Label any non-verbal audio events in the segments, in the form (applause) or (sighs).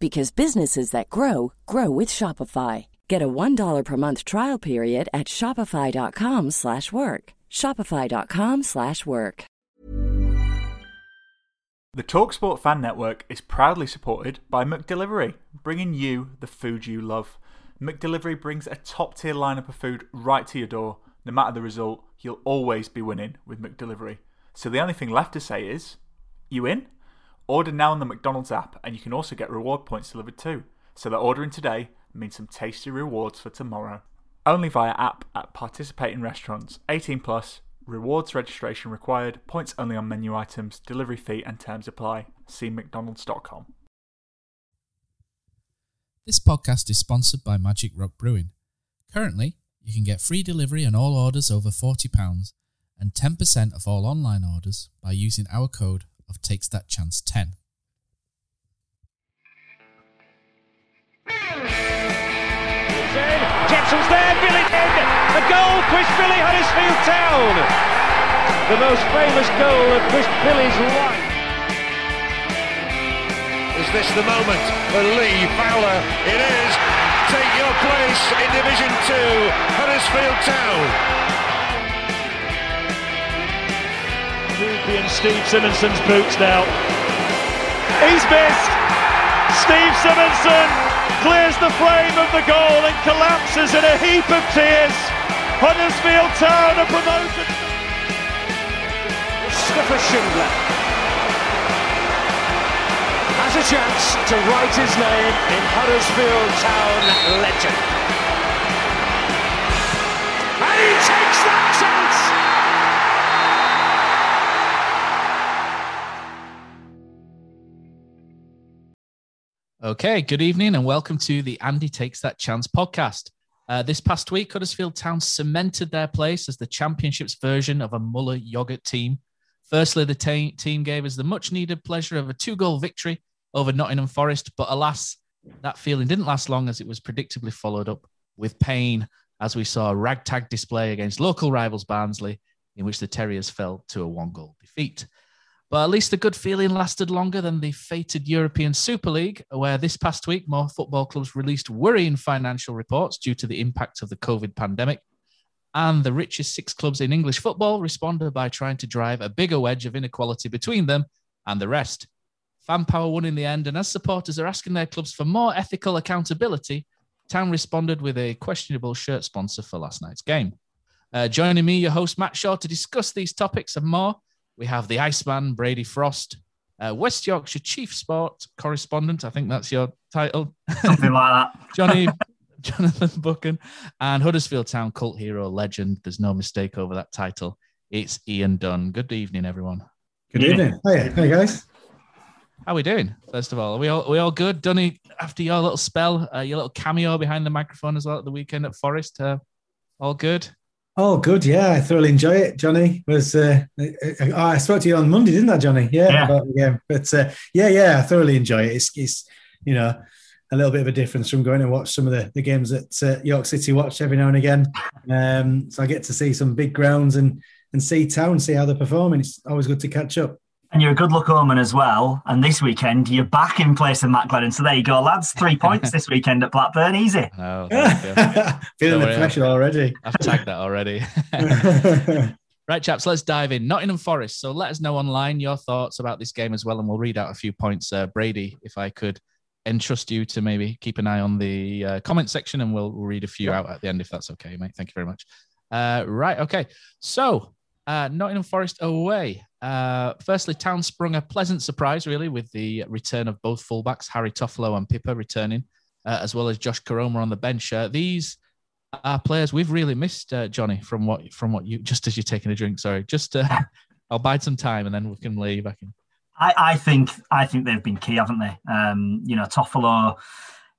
because businesses that grow grow with Shopify. Get a $1 per month trial period at Shopify.com slash work. Shopify.com slash work. The Talksport Fan Network is proudly supported by McDelivery, bringing you the food you love. McDelivery brings a top-tier lineup of food right to your door. No matter the result, you'll always be winning with McDelivery. So the only thing left to say is, you in? Order now on the McDonald's app, and you can also get reward points delivered too. So that ordering today means some tasty rewards for tomorrow. Only via app at participating restaurants. 18 plus. Rewards registration required. Points only on menu items. Delivery fee and terms apply. See McDonald's.com. This podcast is sponsored by Magic Rock Brewing. Currently, you can get free delivery on all orders over £40 and 10% of all online orders by using our code of Takes That Chance 10. Jepson's there, Billy in. The goal, Chris Billy, Huddersfield Town. The most famous goal of Chris Billy's life. Is this the moment for Lee Fowler? It is. Take your place in Division 2, Huddersfield Town. And Steve Simonsen's boots now. He's missed. Steve Simonsen clears the frame of the goal and collapses in a heap of tears. Huddersfield Town are promoted. Mustafa Schindler has a chance to write his name in Huddersfield Town legend. And he takes that chance! Okay, good evening and welcome to the Andy Takes That Chance podcast. Uh, this past week, Huddersfield Town cemented their place as the Championship's version of a Muller yogurt team. Firstly, the ta- team gave us the much needed pleasure of a two goal victory over Nottingham Forest, but alas, that feeling didn't last long as it was predictably followed up with pain as we saw a ragtag display against local rivals Barnsley, in which the Terriers fell to a one goal defeat. But at least the good feeling lasted longer than the fated European Super League, where this past week more football clubs released worrying financial reports due to the impact of the COVID pandemic. And the richest six clubs in English football responded by trying to drive a bigger wedge of inequality between them and the rest. Fan power won in the end, and as supporters are asking their clubs for more ethical accountability, Town responded with a questionable shirt sponsor for last night's game. Uh, joining me, your host Matt Shaw, to discuss these topics and more, we have the Iceman, Brady Frost, uh, West Yorkshire Chief Sport Correspondent. I think that's your title. Something like that. (laughs) Johnny Jonathan Buchan, and Huddersfield Town cult hero legend. There's no mistake over that title. It's Ian Dunn. Good evening, everyone. Good evening. Hey, hey guys. How are we doing? First of all, are we all are we all good? Dunny, after your little spell, uh, your little cameo behind the microphone as well at the weekend at Forest, uh, all good? Oh, good. Yeah, I thoroughly enjoy it. Johnny was. Uh, I, I spoke to you on Monday, didn't I, Johnny? Yeah, Yeah. about the game. But uh, yeah, yeah, I thoroughly enjoy it. It's, it's you know a little bit of a difference from going and watch some of the, the games that uh, York City watch every now and again. Um, so I get to see some big grounds and and see town, see how they're performing. It's always good to catch up. And you're a good luck omen as well. And this weekend, you're back in place of Matt Glennon. So there you go, lads. Three (laughs) points this weekend at Blackburn. Easy. Oh, thank (laughs) you. Feeling the pressure already. I've tagged that already. (laughs) right, chaps, let's dive in. Nottingham Forest. So let us know online your thoughts about this game as well, and we'll read out a few points. Uh, Brady, if I could entrust you to maybe keep an eye on the uh, comment section, and we'll, we'll read a few out at the end if that's okay, mate. Thank you very much. Uh, right, okay. So uh, Nottingham Forest away. Uh, firstly, Town sprung a pleasant surprise, really, with the return of both fullbacks, Harry Toffolo and Pipa, returning uh, as well as Josh Koroma on the bench. Uh, these are players we've really missed, uh, Johnny. From what from what you just as you're taking a drink. Sorry, just uh, (laughs) I'll bide some time and then we can lay you back in. I, I think I think they've been key, haven't they? Um, you know, Toffolo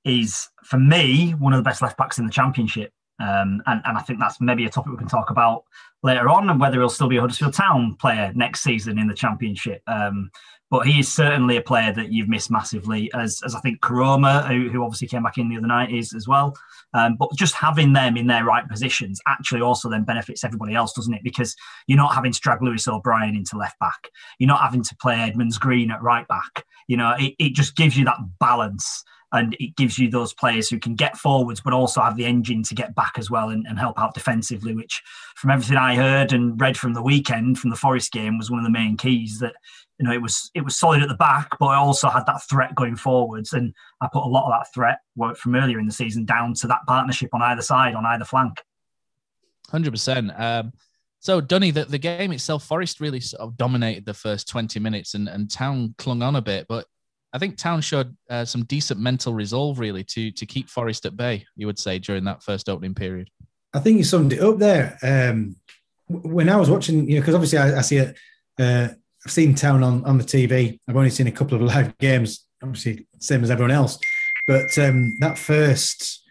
is for me one of the best left backs in the championship. Um, and, and I think that's maybe a topic we can talk about later on, and whether he'll still be a Huddersfield Town player next season in the Championship. Um, but he is certainly a player that you've missed massively, as, as I think Koroma, who, who obviously came back in the other night, is as well. Um, but just having them in their right positions actually also then benefits everybody else, doesn't it? Because you're not having to drag Lewis O'Brien into left back. You're not having to play Edmonds Green at right back. You know, it, it just gives you that balance and it gives you those players who can get forwards but also have the engine to get back as well and, and, help out defensively which from everything i heard and read from the weekend from the forest game was one of the main keys that you know it was it was solid at the back but i also had that threat going forwards and i put a lot of that threat from earlier in the season down to that partnership on either side on either flank 100% um, so, Dunny, the, the game itself, Forest really sort of dominated the first 20 minutes and, and Town clung on a bit. But I think Town showed uh, some decent mental resolve, really, to to keep Forest at bay. You would say during that first opening period. I think you summed it up there. Um, when I was watching, you know, because obviously I, I, see it. Uh, I've seen Town on on the TV. I've only seen a couple of (laughs) live games. Obviously, same as everyone else. But um, that first,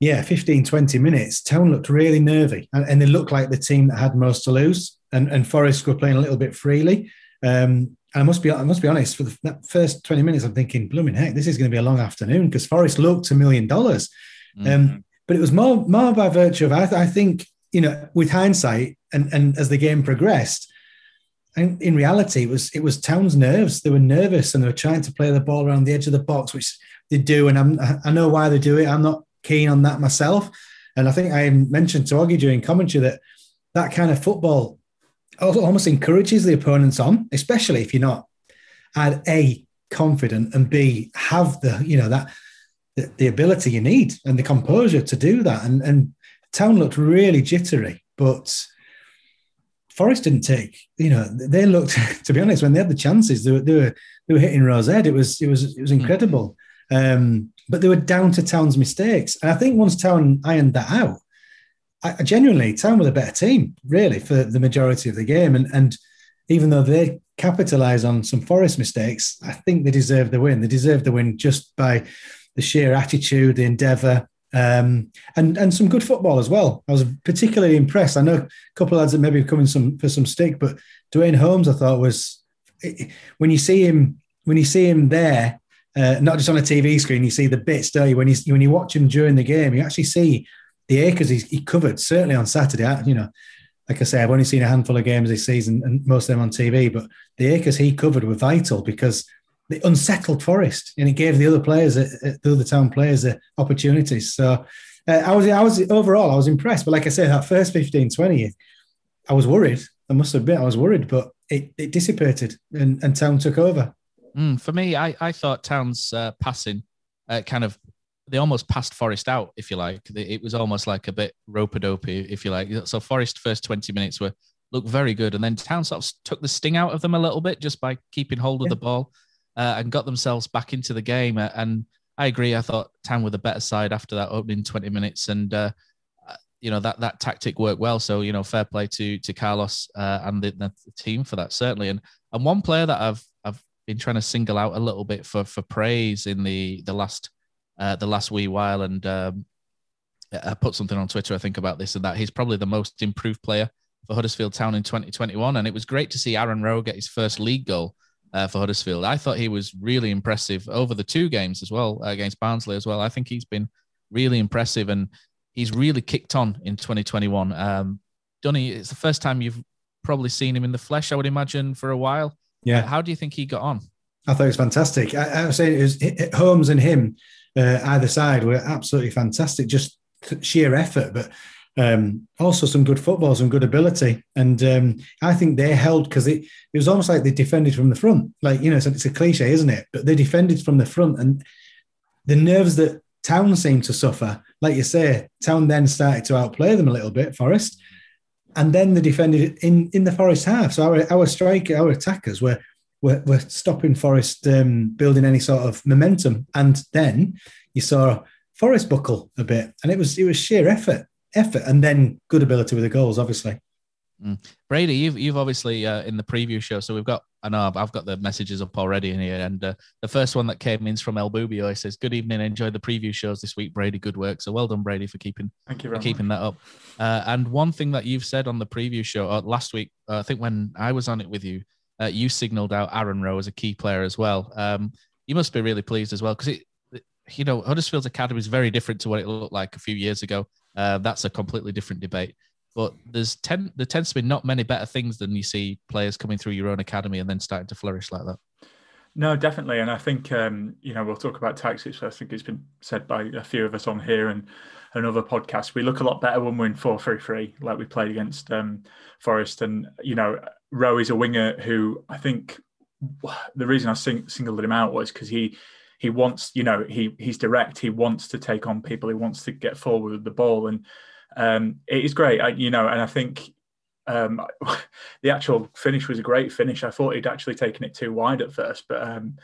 yeah, 15, 20 minutes, Town looked really nervy, and, and, they looked like the team that had most to lose. And, and Forest were playing a little bit freely. Um, I must be I must be honest. For the, that first twenty minutes, I'm thinking, blooming heck, this is going to be a long afternoon because Forest looked a million dollars. Mm-hmm. Um, but it was more more by virtue of I, I, think you know with hindsight and and as the game progressed, and in reality, it was it was Town's nerves. They were nervous and they were trying to play the ball around the edge of the box, which they do. And I'm I know why they do it. I'm not keen on that myself. And I think I mentioned to Oggy during commentary that that kind of football almost encourages the opponents on, especially if you're not at a confident and b have the you know that the, the, ability you need and the composure to do that. And and Town looked really jittery, but Forest didn't take. You know, they looked (laughs) to be honest when they had the chances, they were they were, they were hitting Rose Ed. It was it was it was incredible. Um, but they were down to Town's mistakes, and I think once Town ironed that out, I, genuinely, Town were the better team, really, for the majority of the game. And, and even though they capitalise on some Forest mistakes, I think they deserve the win. They deserve the win just by the sheer attitude, the endeavour, um, and and some good football as well. I was particularly impressed. I know a couple of lads that maybe have coming some for some stick, but Duane Holmes, I thought was when you see him when you see him there, uh, not just on a TV screen, you see the bits, don't you? When you when you watch him during the game, you actually see the acres he covered certainly on Saturday. You know, like I say, I've only seen a handful of games this season, and most of them on TV. But the acres he covered were vital because the unsettled Forest, and it gave the other players, uh, uh, the other town players, the opportunities. So uh, I was, I was overall, I was impressed. But like I say, that first 15, 20, I was worried. I must admit, I was worried, but it, it dissipated, and, and Town took over. Mm, for me, I, I thought Town's uh, passing uh, kind of they almost passed Forest out, if you like. It was almost like a bit rope a dopey, if you like. So Forest first 20 minutes were looked very good. And then Town sort of took the sting out of them a little bit just by keeping hold of yeah. the ball uh, and got themselves back into the game. Uh, and I agree. I thought Town were the better side after that opening 20 minutes. And, uh, uh, you know, that, that tactic worked well. So, you know, fair play to, to Carlos uh, and the, the, team for that, certainly. And, and one player that I've, I've been trying to single out a little bit for, for praise in the, the last – uh, the last wee while, and um, I put something on Twitter, I think, about this and that. He's probably the most improved player for Huddersfield Town in 2021, and it was great to see Aaron Rowe get his first league goal uh, for Huddersfield. I thought he was really impressive over the two games as well uh, against Barnsley as well. I think he's been really impressive, and he's really kicked on in 2021. Um, Dunny, it's the first time you've probably seen him in the flesh, I would imagine, for a while. Yeah. Uh, how do you think he got on? I thought it was fantastic. I, I was saying it was Holmes and him uh, either side were absolutely fantastic, just sheer effort, but um, also some good football, some good ability. And um, I think they held because it, it was almost like they defended from the front. Like, you know, it's a, it's a cliche, isn't it? But they defended from the front. And the nerves that Town seemed to suffer, like you say, Town then started to outplay them a little bit, Forest. And then they defended in, in the Forest half. So our, our striker, our attackers were were, were stopping Forest um, building any sort of momentum. And then you saw Forest buckle a bit, and it was it was sheer effort, effort, and then good ability with the goals, obviously. Mm. Brady, you've you've obviously uh, in the preview show, so we've got I know I've got the messages up already in here, and uh, the first one that came in is from El Bubio. He says, "Good evening, enjoy the preview shows this week, Brady. Good work." So well done, Brady, for keeping Thank you for very keeping that up. Uh, and one thing that you've said on the preview show uh, last week, uh, I think when I was on it with you, uh, you signalled out Aaron Rowe as a key player as well. Um, you must be really pleased as well because it, it, you know, Huddersfield's academy is very different to what it looked like a few years ago. Uh, that's a completely different debate. But there's ten, there tends to be not many better things than you see players coming through your own academy and then starting to flourish like that. No, definitely, and I think um, you know we'll talk about tactics. I think it's been said by a few of us on here and another podcast. We look a lot better when we're in four three three, like we played against um, Forest. And you know, Rowe is a winger who I think the reason I sing, singled him out was because he he wants, you know, he he's direct. He wants to take on people. He wants to get forward with the ball, and um, it is great. I, you know, and I think um, (laughs) the actual finish was a great finish. I thought he'd actually taken it too wide at first, but um,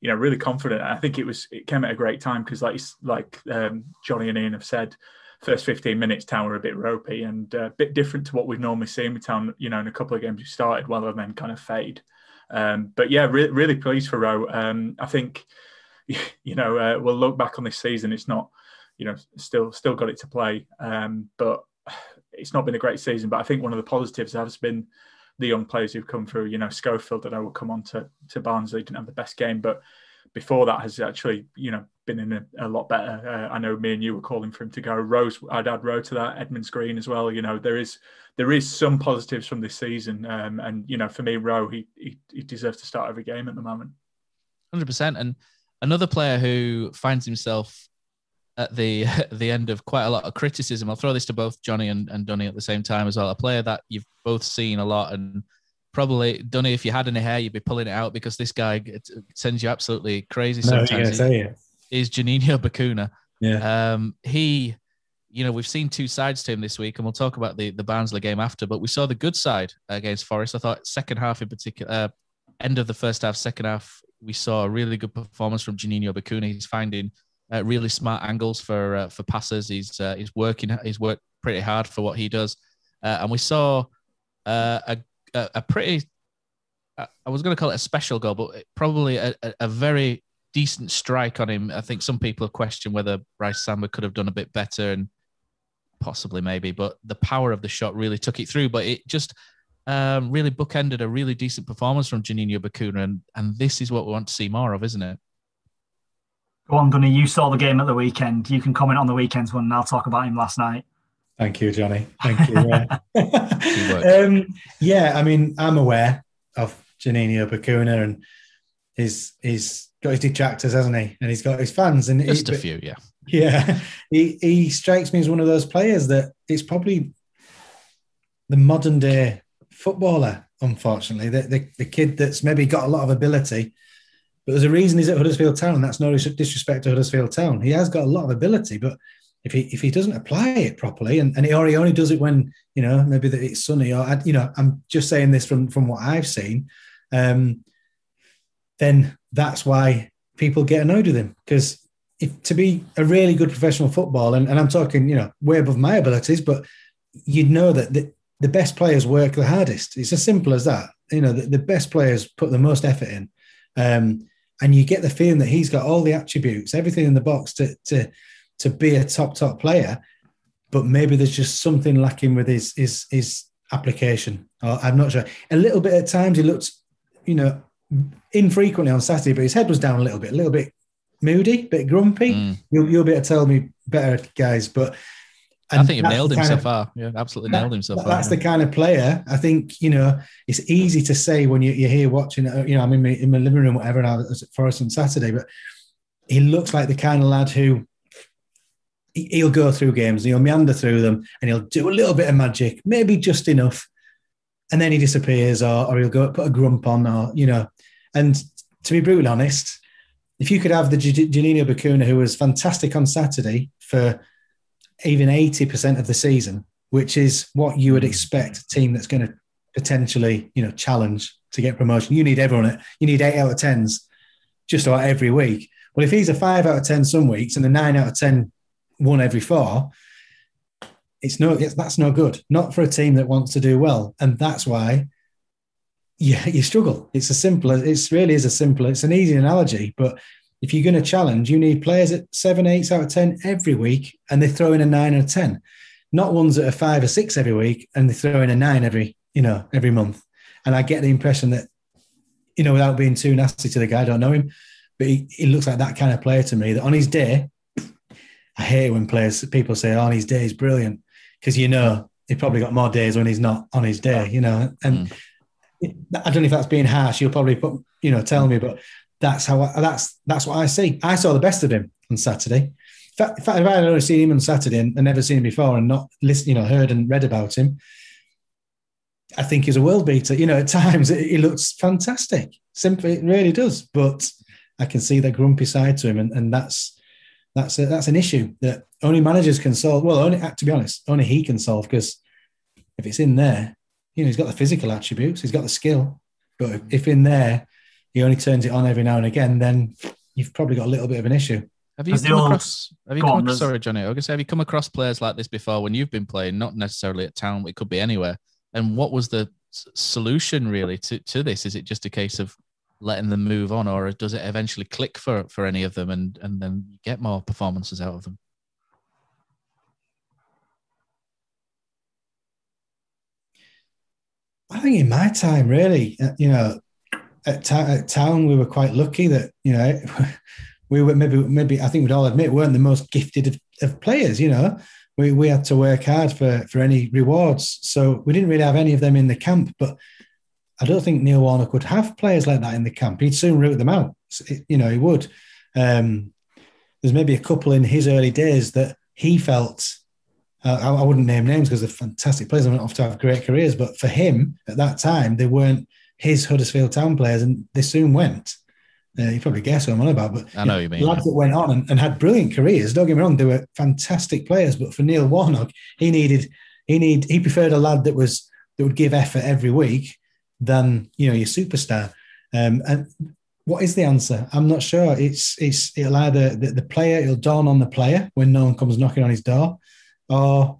you know, really confident. I think it was it came at a great time because, like like um, Johnny and Ian have said, first 15 minutes Town were a bit ropey and a bit different to what we've normally seen with Town. You know, in a couple of games we started well and then kind of fade. Um, but yeah, re- really pleased for Rowe. Um, I think (laughs) you know uh, we'll look back on this season. It's not you know still still got it to play, um, but (sighs) it's not been a great season, but I think one of the positives has been the young players who've come through. You know, Schofield, that I will come on to, to Barnsley, didn't have the best game, but before that has actually, you know, been in a, a lot better. Uh, I know me and you were calling for him to go. Rose, I'd add Rowe to that. Edmonds Green as well. You know, there is there is some positives from this season, um, and you know, for me, Rowe, he, he he deserves to start every game at the moment. Hundred percent, and another player who finds himself at the (laughs) the end of quite a lot of criticism. I'll throw this to both Johnny and, and Dunny at the same time as well. A player that you've both seen a lot and probably Dunny, if you had any hair, you'd be pulling it out because this guy sends you absolutely crazy No, sometimes. gonna He- say it. Is Juninho Bacuna. Yeah. Um, he, you know, we've seen two sides to him this week, and we'll talk about the the Barnsley game after. But we saw the good side against Forest. I thought second half in particular, uh, end of the first half, second half, we saw a really good performance from Juninho Bacuna. He's finding uh, really smart angles for uh, for passes. He's uh, he's working. He's worked pretty hard for what he does, uh, and we saw uh, a, a a pretty. I was going to call it a special goal, but probably a, a, a very decent strike on him. I think some people have questioned whether Brice Samba could have done a bit better, and possibly maybe, but the power of the shot really took it through. But it just um, really bookended a really decent performance from Juninho Bacuna, and and this is what we want to see more of, isn't it? Go on, Dunny. You saw the game at the weekend. You can comment on the weekend's one, and I'll talk about him last night. Thank you, Johnny. Thank you. (laughs) Yeah. (laughs) um, yeah, I mean, I'm aware of Juninho Bacuna and he's he's got his detractors, hasn't he? And he's got his fans. And Just he, a few, yeah. (laughs) Yeah, he he strikes me as one of those players that it's probably the modern day footballer. Unfortunately, the, the the kid that's maybe got a lot of ability, but there's a reason he's at Huddersfield Town. That's no disrespect to Huddersfield Town. He has got a lot of ability, but if he if he doesn't apply it properly, and, and he, or he only does it when you know maybe that it's sunny, or you know, I'm just saying this from from what I've seen, um, then that's why people get annoyed with him because to be a really good professional footballer, and, and I'm talking, you know, way above my abilities, but you'd know that the, the best players work the hardest. It's as simple as that. You know, the, the best players put the most effort in. Um, and you get the feeling that he's got all the attributes, everything in the box to to to be a top top player, but maybe there's just something lacking with his his his application. Or I'm not sure. A little bit at times he looked, you know, infrequently on Saturday, but his head was down a little bit, a little bit moody, a bit grumpy. Mm. You'll you'll be able to tell me better, guys. But I think you've nailed him so of- far. Yeah, absolutely that- nailed him so that- far. That's yeah. the kind of player I think you know. It's easy to say when you, you're here watching. uh, You know, I'm in my, in my living room, whatever, and I was at Forest on Saturday. But he looks like the kind of lad who he- he'll go through games, and he'll meander through them, and he'll do a little bit of magic, maybe just enough, and then he disappears, or, or he'll go put a grump on, or you know. And to be brutally honest, if you could have the Juninho Bacuna, who was fantastic on Saturday for even 80% of the season, which is what you would expect a team that's going to potentially, you know, challenge to get promotion. You need everyone. You need eight out of tens just about every week. Well, if he's a five out of ten some weeks and a nine out of ten one every four, it's no it's, that's no good. Not for a team that wants to do well, and that's why yeah you struggle. It's a simple. It's really is a simple. It's an easy analogy, but if you're going to challenge, you need players at seven, eight out of ten every week, and they throw in a nine or a ten, not ones that are five or six every week, and they throw in a nine every you know every month. And I get the impression that you know without being too nasty to the guy, I don't know him, but he, he looks like that kind of player to me. That on his day, I hate when players people say oh, on his day is brilliant because you know he probably got more days when he's not on his day, you know. And mm. I don't know if that's being harsh. You'll probably put, you know, tell me, but that's how I, that's that's what I see. I saw the best of him on Saturday. In fact, if I had only seen him on Saturday and, and never seen him before and not listened, you know, heard and read about him, I think he's a world beater. You know, at times (laughs) he looks fantastic. Simply, it really does. But I can see the grumpy side to him, and, and that's that's a, that's an issue that only managers can solve. Well, only to be honest, only he can solve because if it's in there, you know, he's got the physical attributes, he's got the skill, but if in there he only turns it on every now and again, then you've probably got a little bit of an issue. Have you come across? Have you come across, sorry, Johnny. I was gonna say, have you come across players like this before when you've been playing? Not necessarily at town, it could be anywhere. And what was the solution really to to this? Is it just a case of letting them move on, or does it eventually click for for any of them, and and then get more performances out of them? I think in my time, really, uh, you know, at, ta- at town we were quite lucky that you know (laughs) we were maybe maybe I think we'd all admit weren't the most gifted of, of, players. You know, we we had to work hard for for any rewards, so we didn't really have any of them in the camp. But I don't think Neil Warnock would have players like that in the camp. He'd soon root them out. You know, he would. Um, there's maybe a couple in his early days that he felt. Uh, I, I, wouldn't name names because they're fantastic players. They went off to have great careers, but for him at that time, they weren't his Huddersfield Town players, and they soon went. Uh, you probably guess what I'm on about, but I know you, know, you mean lads that went on and, and, had brilliant careers. Don't get me wrong; they were fantastic players. But for Neil Warnock, he needed he need he preferred a lad that was that would give effort every week than you know your superstar. Um, and what is the answer? I'm not sure. It's it's it'll either the, the player it'll dawn on the player when no one comes knocking on his door, or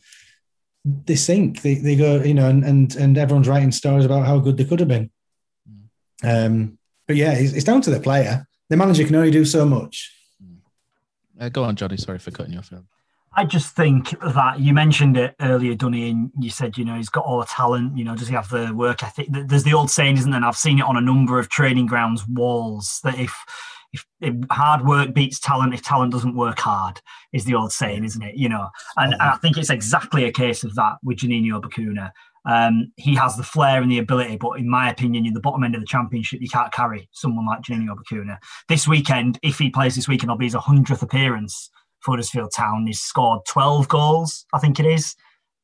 they sink. They, they go you know and, and and everyone's writing stories about how good they could have been. Um, but yeah, it's, it's, down to the player. The manager can only do so much. Uh, go on, Johnny. Sorry for cutting you off. I just think that you mentioned it earlier, Dunny, and you said, you know, he's got all the talent. You know, does he have the work ethic? There's the old saying, isn't there? And I've seen it on a number of training grounds walls that if, if, if hard work beats talent, if talent doesn't work hard, is the old saying, isn't it? You know, and, and I think it's exactly a case of that with Juninho Bacuna. Um, he has the flair and the ability, but in my opinion, in the bottom end of the championship, you can't carry someone like Juninho Bacuna. This weekend, if he plays this weekend, it'll be his 100th appearance Huddersfield Town. He's scored 12 goals, I think it is.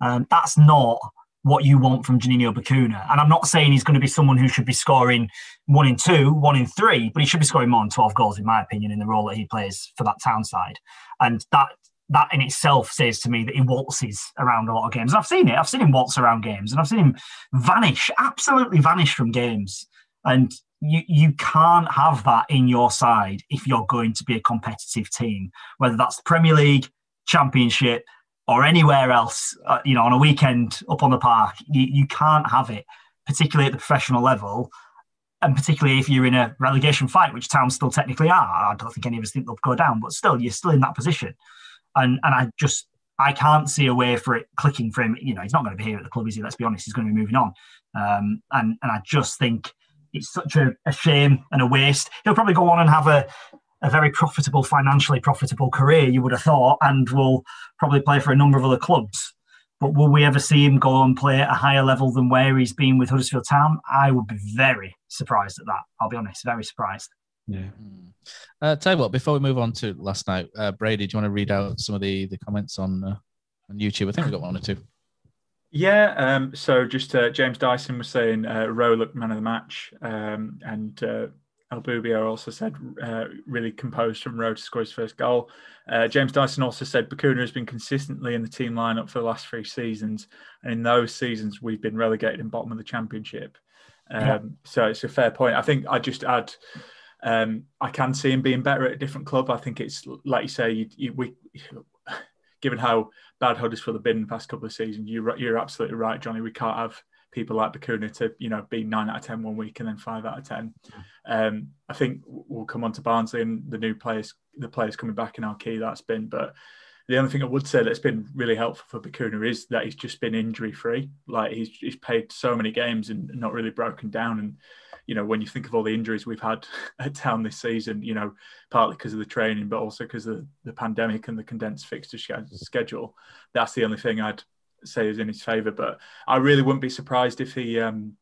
Um, that's not what you want from Juninho Bacuna. And I'm not saying he's going to be someone who should be scoring one in two, one in three, but he should be scoring more than 12 goals, in my opinion, in the role that he plays for that town side. And that that in itself says to me that he waltzes around a lot of games. And I've seen it. I've seen him waltz around games and I've seen him vanish, absolutely vanish from games. And you, you can't have that in your side if you're going to be a competitive team, whether that's the Premier League, Championship, or anywhere else, uh, you know, on a weekend up on the park. You, you can't have it, particularly at the professional level. And particularly if you're in a relegation fight, which towns still technically are. I don't think any of us think they'll go down, but still, you're still in that position and and I just I can't see a way for it clicking for him. You know, he's not going to be here at the club, is he? Let's be honest, he's going to be moving on. Um, and and I just think it's such a, a, shame and a waste. He'll probably go on and have a a very profitable, financially profitable career, you would have thought, and will probably play for a number of other clubs. But will we ever see him go and play at a higher level than where he's been with Huddersfield Town? I would be very surprised at that. I'll be honest, very surprised. Yeah. Uh, tell you what, before we move on to last night, uh, Brady, do you want to read out some of the, the comments on uh, on YouTube? I think we've got one or two. Yeah. Um, so just uh, James Dyson was saying uh, Rowe looked man of the match, um, and uh, El Bubio also said uh, really composed from Rowe to score his first goal. Uh, James Dyson also said Bacuna has been consistently in the team lineup for the last three seasons, and in those seasons we've been relegated in bottom of the championship. Um, Yeah. So it's a fair point. I think I just add. Um, I can see him being better at a different club. I think it's like you say. You, you, we, given how bad Huddersfield have been in the past couple of seasons, you're you're absolutely right, Johnny. We can't have people like Bacuna to you know be nine out of ten one week and then five out of ten. Um, I think we'll come on to Barnsley and the new players, the players coming back in our key that's been. But the only thing I would say that's been really helpful for Bacuna is that he's just been injury free. Like he's he's played so many games and not really broken down. And you know when you think of all the injuries we've had (laughs) at town this season, you know partly because of the training, but also because of the pandemic and the condensed fixture sch- schedule. That's the only thing I'd say is in his favour. But I really wouldn't be surprised if he um,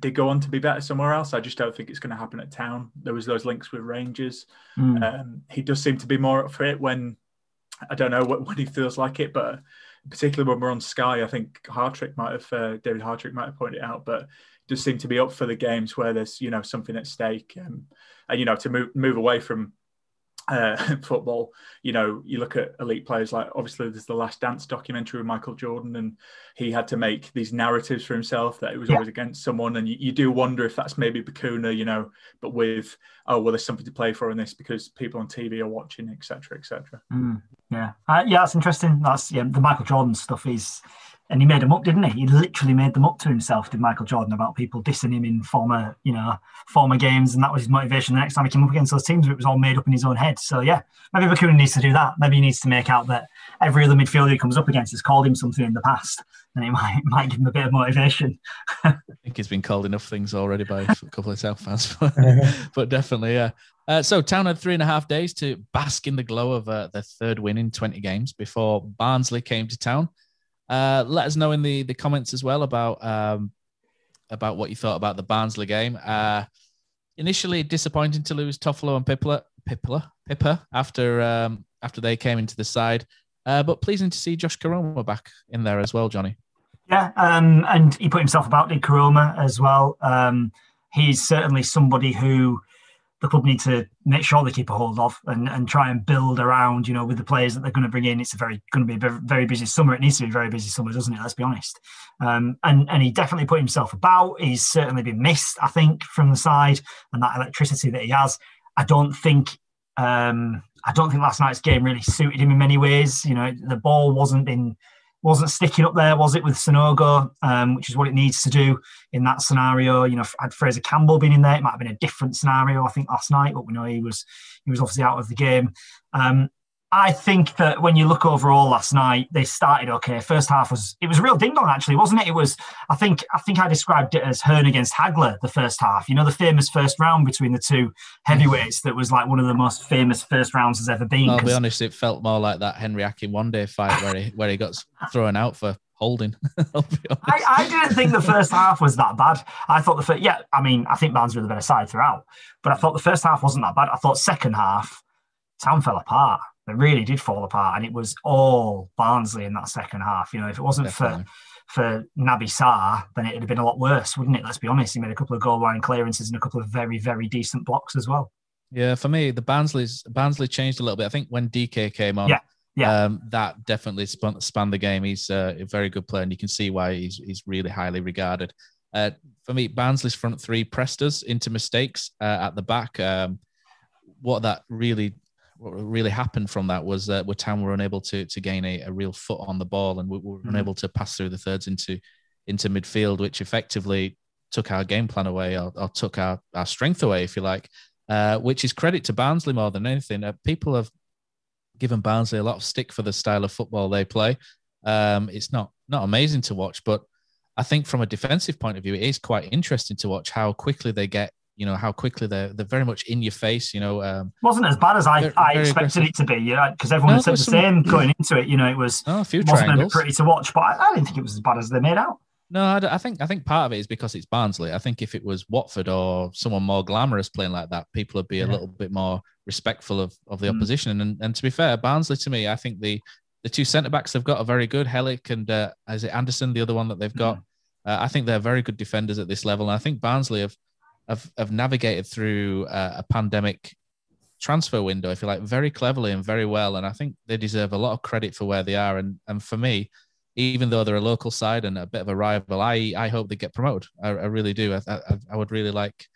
did go on to be better somewhere else. I just don't think it's going to happen at town. There was those links with Rangers. Mm. Um, he does seem to be more up for it when I don't know when he feels like it, but particularly when we're on Sky, I think Hartrick might have uh, David Hartrick might have pointed out, but does seem to be up for the games where there's you know something at stake, um, and you know to move move away from uh, (laughs) football. You know, you look at elite players like obviously there's the Last Dance documentary with Michael Jordan, and he had to make these narratives for himself that it was Yeah. always against someone, and you, you do wonder if that's maybe Bacuna, you know, but with oh well, there's something to play for in this because people on TV are watching, etc., etc. Mm, yeah, uh, yeah, that's interesting. That's yeah, the Michael Jordan stuff is, and he made them up, didn't he? He literally made them up to himself, did Michael Jordan, about people dissing him in former, you know, former games, and that was his motivation. The next time he came up against those teams, it was all made up in his own head. So yeah, maybe Bacuna needs to do that. Maybe he needs to make out that every other midfielder he comes up against has called him something in the past, and it (laughs) might might give him a bit of motivation. (laughs) I think he's been called enough things already by a (laughs) couple of South fans, but, but definitely, yeah. Uh, so Town had three and a half days to bask in the glow of uh, their third win in 20 games before Barnsley came to town. Uh, let us know in the, the comments as well about um, about what you thought about the Barnsley game. Uh, initially disappointing to lose Toffolo and Pipler, Pipler, Pipper after um, after they came into the side, uh, but pleasing to see Josh Koroma back in there as well, Johnny. Yeah, um, and he put himself about did Koroma as well. Um, he's certainly somebody who the club need to make sure they keep a hold of and, and try and build around, you know, with the players that they're going to bring in. It's a very going to be a very, busy summer. It needs to be a very busy summer, doesn't it? Let's be honest. Um, and and he definitely put himself about. He's certainly been missed, I think, from the side and that electricity that he has. I don't think um, I don't think last night's game really suited him in many ways. You know, the ball wasn't in wasn't sticking up there, was it, with Sanogo, um, which is what it needs to do in that scenario. You know, had Fraizer Campbell been in there, it might have been a different scenario, I think, last night, but we know he was he was obviously out of the game. Um, I think that when you look overall last night, they started okay. First half was it was real ding dong actually, wasn't it? It was I think I think I described it as Hearn against Hagler the first half. You know the famous first round between the two heavyweights that was like one of the most famous first rounds has ever been. I'll be honest, it felt more like that Henry Akinwande fight where he where he got thrown out for holding. (laughs) I'll be honest. I, I didn't think the first half was that bad. I thought the first, yeah, I mean, I think Barnes were the better side throughout, but I thought the first half wasn't that bad. I thought second half, Town fell apart. They really did fall apart, and it was all Barnsley in that second half. You know, if it wasn't Definitely. for for Naby Sarr, then it'd have been a lot worse, wouldn't it? Let's be honest. He made a couple of goal line clearances and a couple of very, very decent blocks as well. Yeah, for me, the Barnsley's Barnsley changed a little bit. I think when Dike came on, Yeah, yeah. um, that definitely spun, spanned the game. He's uh, a very good player, and you can see why he's he's really highly regarded. Uh, for me, Barnsley's front three pressed us into mistakes uh, at the back. Um, what that really what really happened from that was that Town were unable to to gain a, a real foot on the ball, and we were Mhm. unable to pass through the thirds into into midfield, which effectively took our game plan away or, or took our, our strength away, if you like. Uh, which is credit to Barnsley more than anything. Uh, people have given Barnsley a lot of stick for the style of football they play. Um, it's not not amazing to watch, but I think from a defensive point of view, it is quite interesting to watch how quickly they get. You know how quickly they're they're very much in your face. You know, um, wasn't as bad as I, Very- I expected aggressive. it to be, yeah, because everyone No, said the some- same going into it. You know, it was oh, a few wasn't going to be pretty to watch, but I, I didn't think it was as bad as they made out. No, I, I think I think part of it is because it's Barnsley. I think if it was Watford or someone more glamorous playing like that, people would be a little bit more respectful of, of the Mm. opposition. And and to be fair, Barnsley to me, I think the the two centre backs they've got are very good. Helik and uh, is it Anderson, the other one that they've got. Uh, I think they're very good defenders at this level. And I think Barnsley have have, have navigated through uh, a pandemic transfer window, if you like, very cleverly and very well. And I think they deserve a lot of credit for where they are. And and for me, even though they're a local side and a bit of a rival, I I hope they get promoted. I, I really do. I, I, I would really like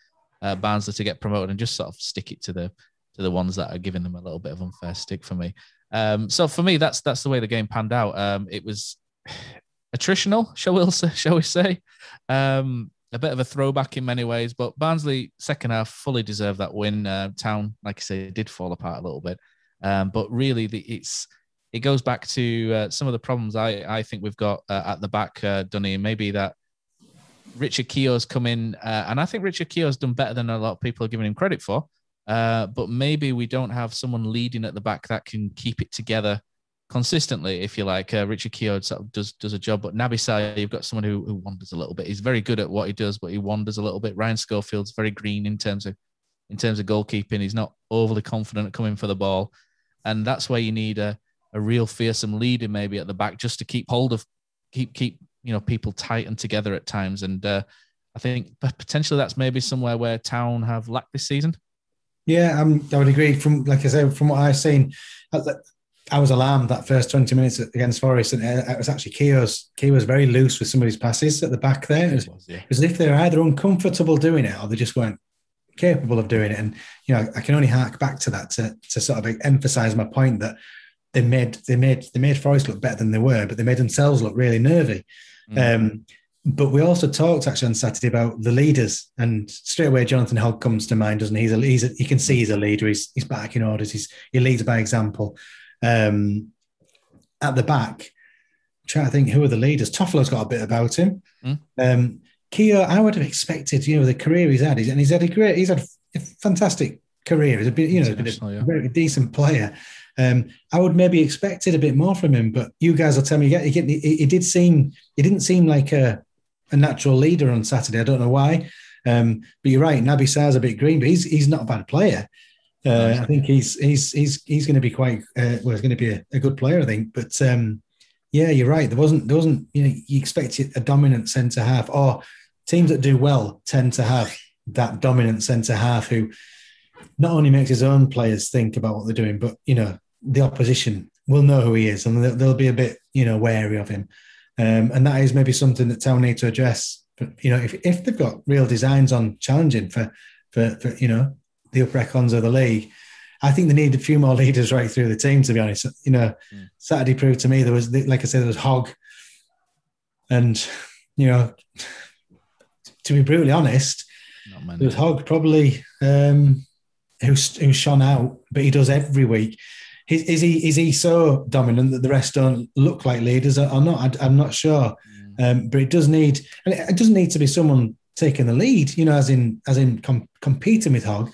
uh, Barnsley to get promoted and just sort of stick it to the to the ones that are giving them a little bit of unfair stick for me. Um, so for me, that's that's the way the game panned out. Um, it was (sighs) attritional, shall we say? (laughs) Shall we say? Um, a bit of a throwback in many ways, but Barnsley second half fully deserved that win. Uh, Town, like I say, did fall apart a little bit, um, but really the, it's it goes back to uh, some of the problems I, I think we've got uh, at the back, uh, Dunny, maybe that Richard Keogh's come in, uh, and I think Richard Keogh's done better than a lot of people are giving him credit for. Uh, but maybe we don't have someone leading at the back that can keep it together consistently, if you like. Uh, Richard Keogh sort of does does a job, but Naby Saleh, you've got someone who, who wanders a little bit. He's very good at what he does, but he wanders a little bit. Ryan Schofield's very green in terms of in terms of goalkeeping. He's not overly confident at coming for the ball, and that's where you need a a real fearsome leader maybe at the back just to keep hold of keep keep you know people tight and together at times. And uh, I think potentially that's maybe somewhere where Town have lacked this season. Yeah, um, I would agree. From like I said, from what I've seen, I was alarmed that first twenty minutes against Forest, and uh, it was actually Keogh's. Keogh was very loose with some of his passes at the back there. It was, it was, yeah. it was as if they were either uncomfortable doing it or they just weren't capable of doing it. And you know, I can only hark back to that to to sort of emphasise my point that they made they made they made Forest look better than they were, but they made themselves look really nervy. Mm. Um, but we also talked actually on Saturday about the leaders, and straight away Jonathan Hogg comes to mind, doesn't he? He's a, he's a, you can see he's a leader. He's he's backing orders. He's he leads by example. Um, at the back, I'm trying to think who are the leaders. Toffolo's got a bit about him. Mm. Um, Keogh, I would have expected, you know, the career he's had, and he's had a great, he's had a fantastic career. He's a bit, you know, a, yeah. very decent player. Um, I would maybe expected a bit more from him, but you guys will tell me. He did seem, he didn't seem like a, a natural leader on Saturday. I don't know why, um, but you're right. Naby Saleh's a bit green, but he's he's not a bad player. Uh, I think he's he's he's he's going to be quite uh, well. He's going to be a, a, good player, I think. But um, yeah, you're right. There wasn't there wasn't you know you expected a dominant centre half, or teams that do well tend to have that dominant centre half who not only makes his own players think about what they're doing, but you know the opposition will know who he is, and they'll, they'll be a bit you know wary of him. Um, and that is maybe something that Town need to address. But you know, if if they've got real designs on challenging for for, for you know the upper echelons of the league. I think they need a few more leaders right through the team. To be honest, you know, mm. Saturday proved to me there was, like I said, there was Hogg, and you know, to be brutally honest, there was Hogg probably um, who's who's shone out, but he does every week. Is, is, he is he so dominant that the rest don't look like leaders or not? I, am not sure, mm. um, but it does need, and it doesn't need to be someone taking the lead, you know, as in as in com- competing with Hogg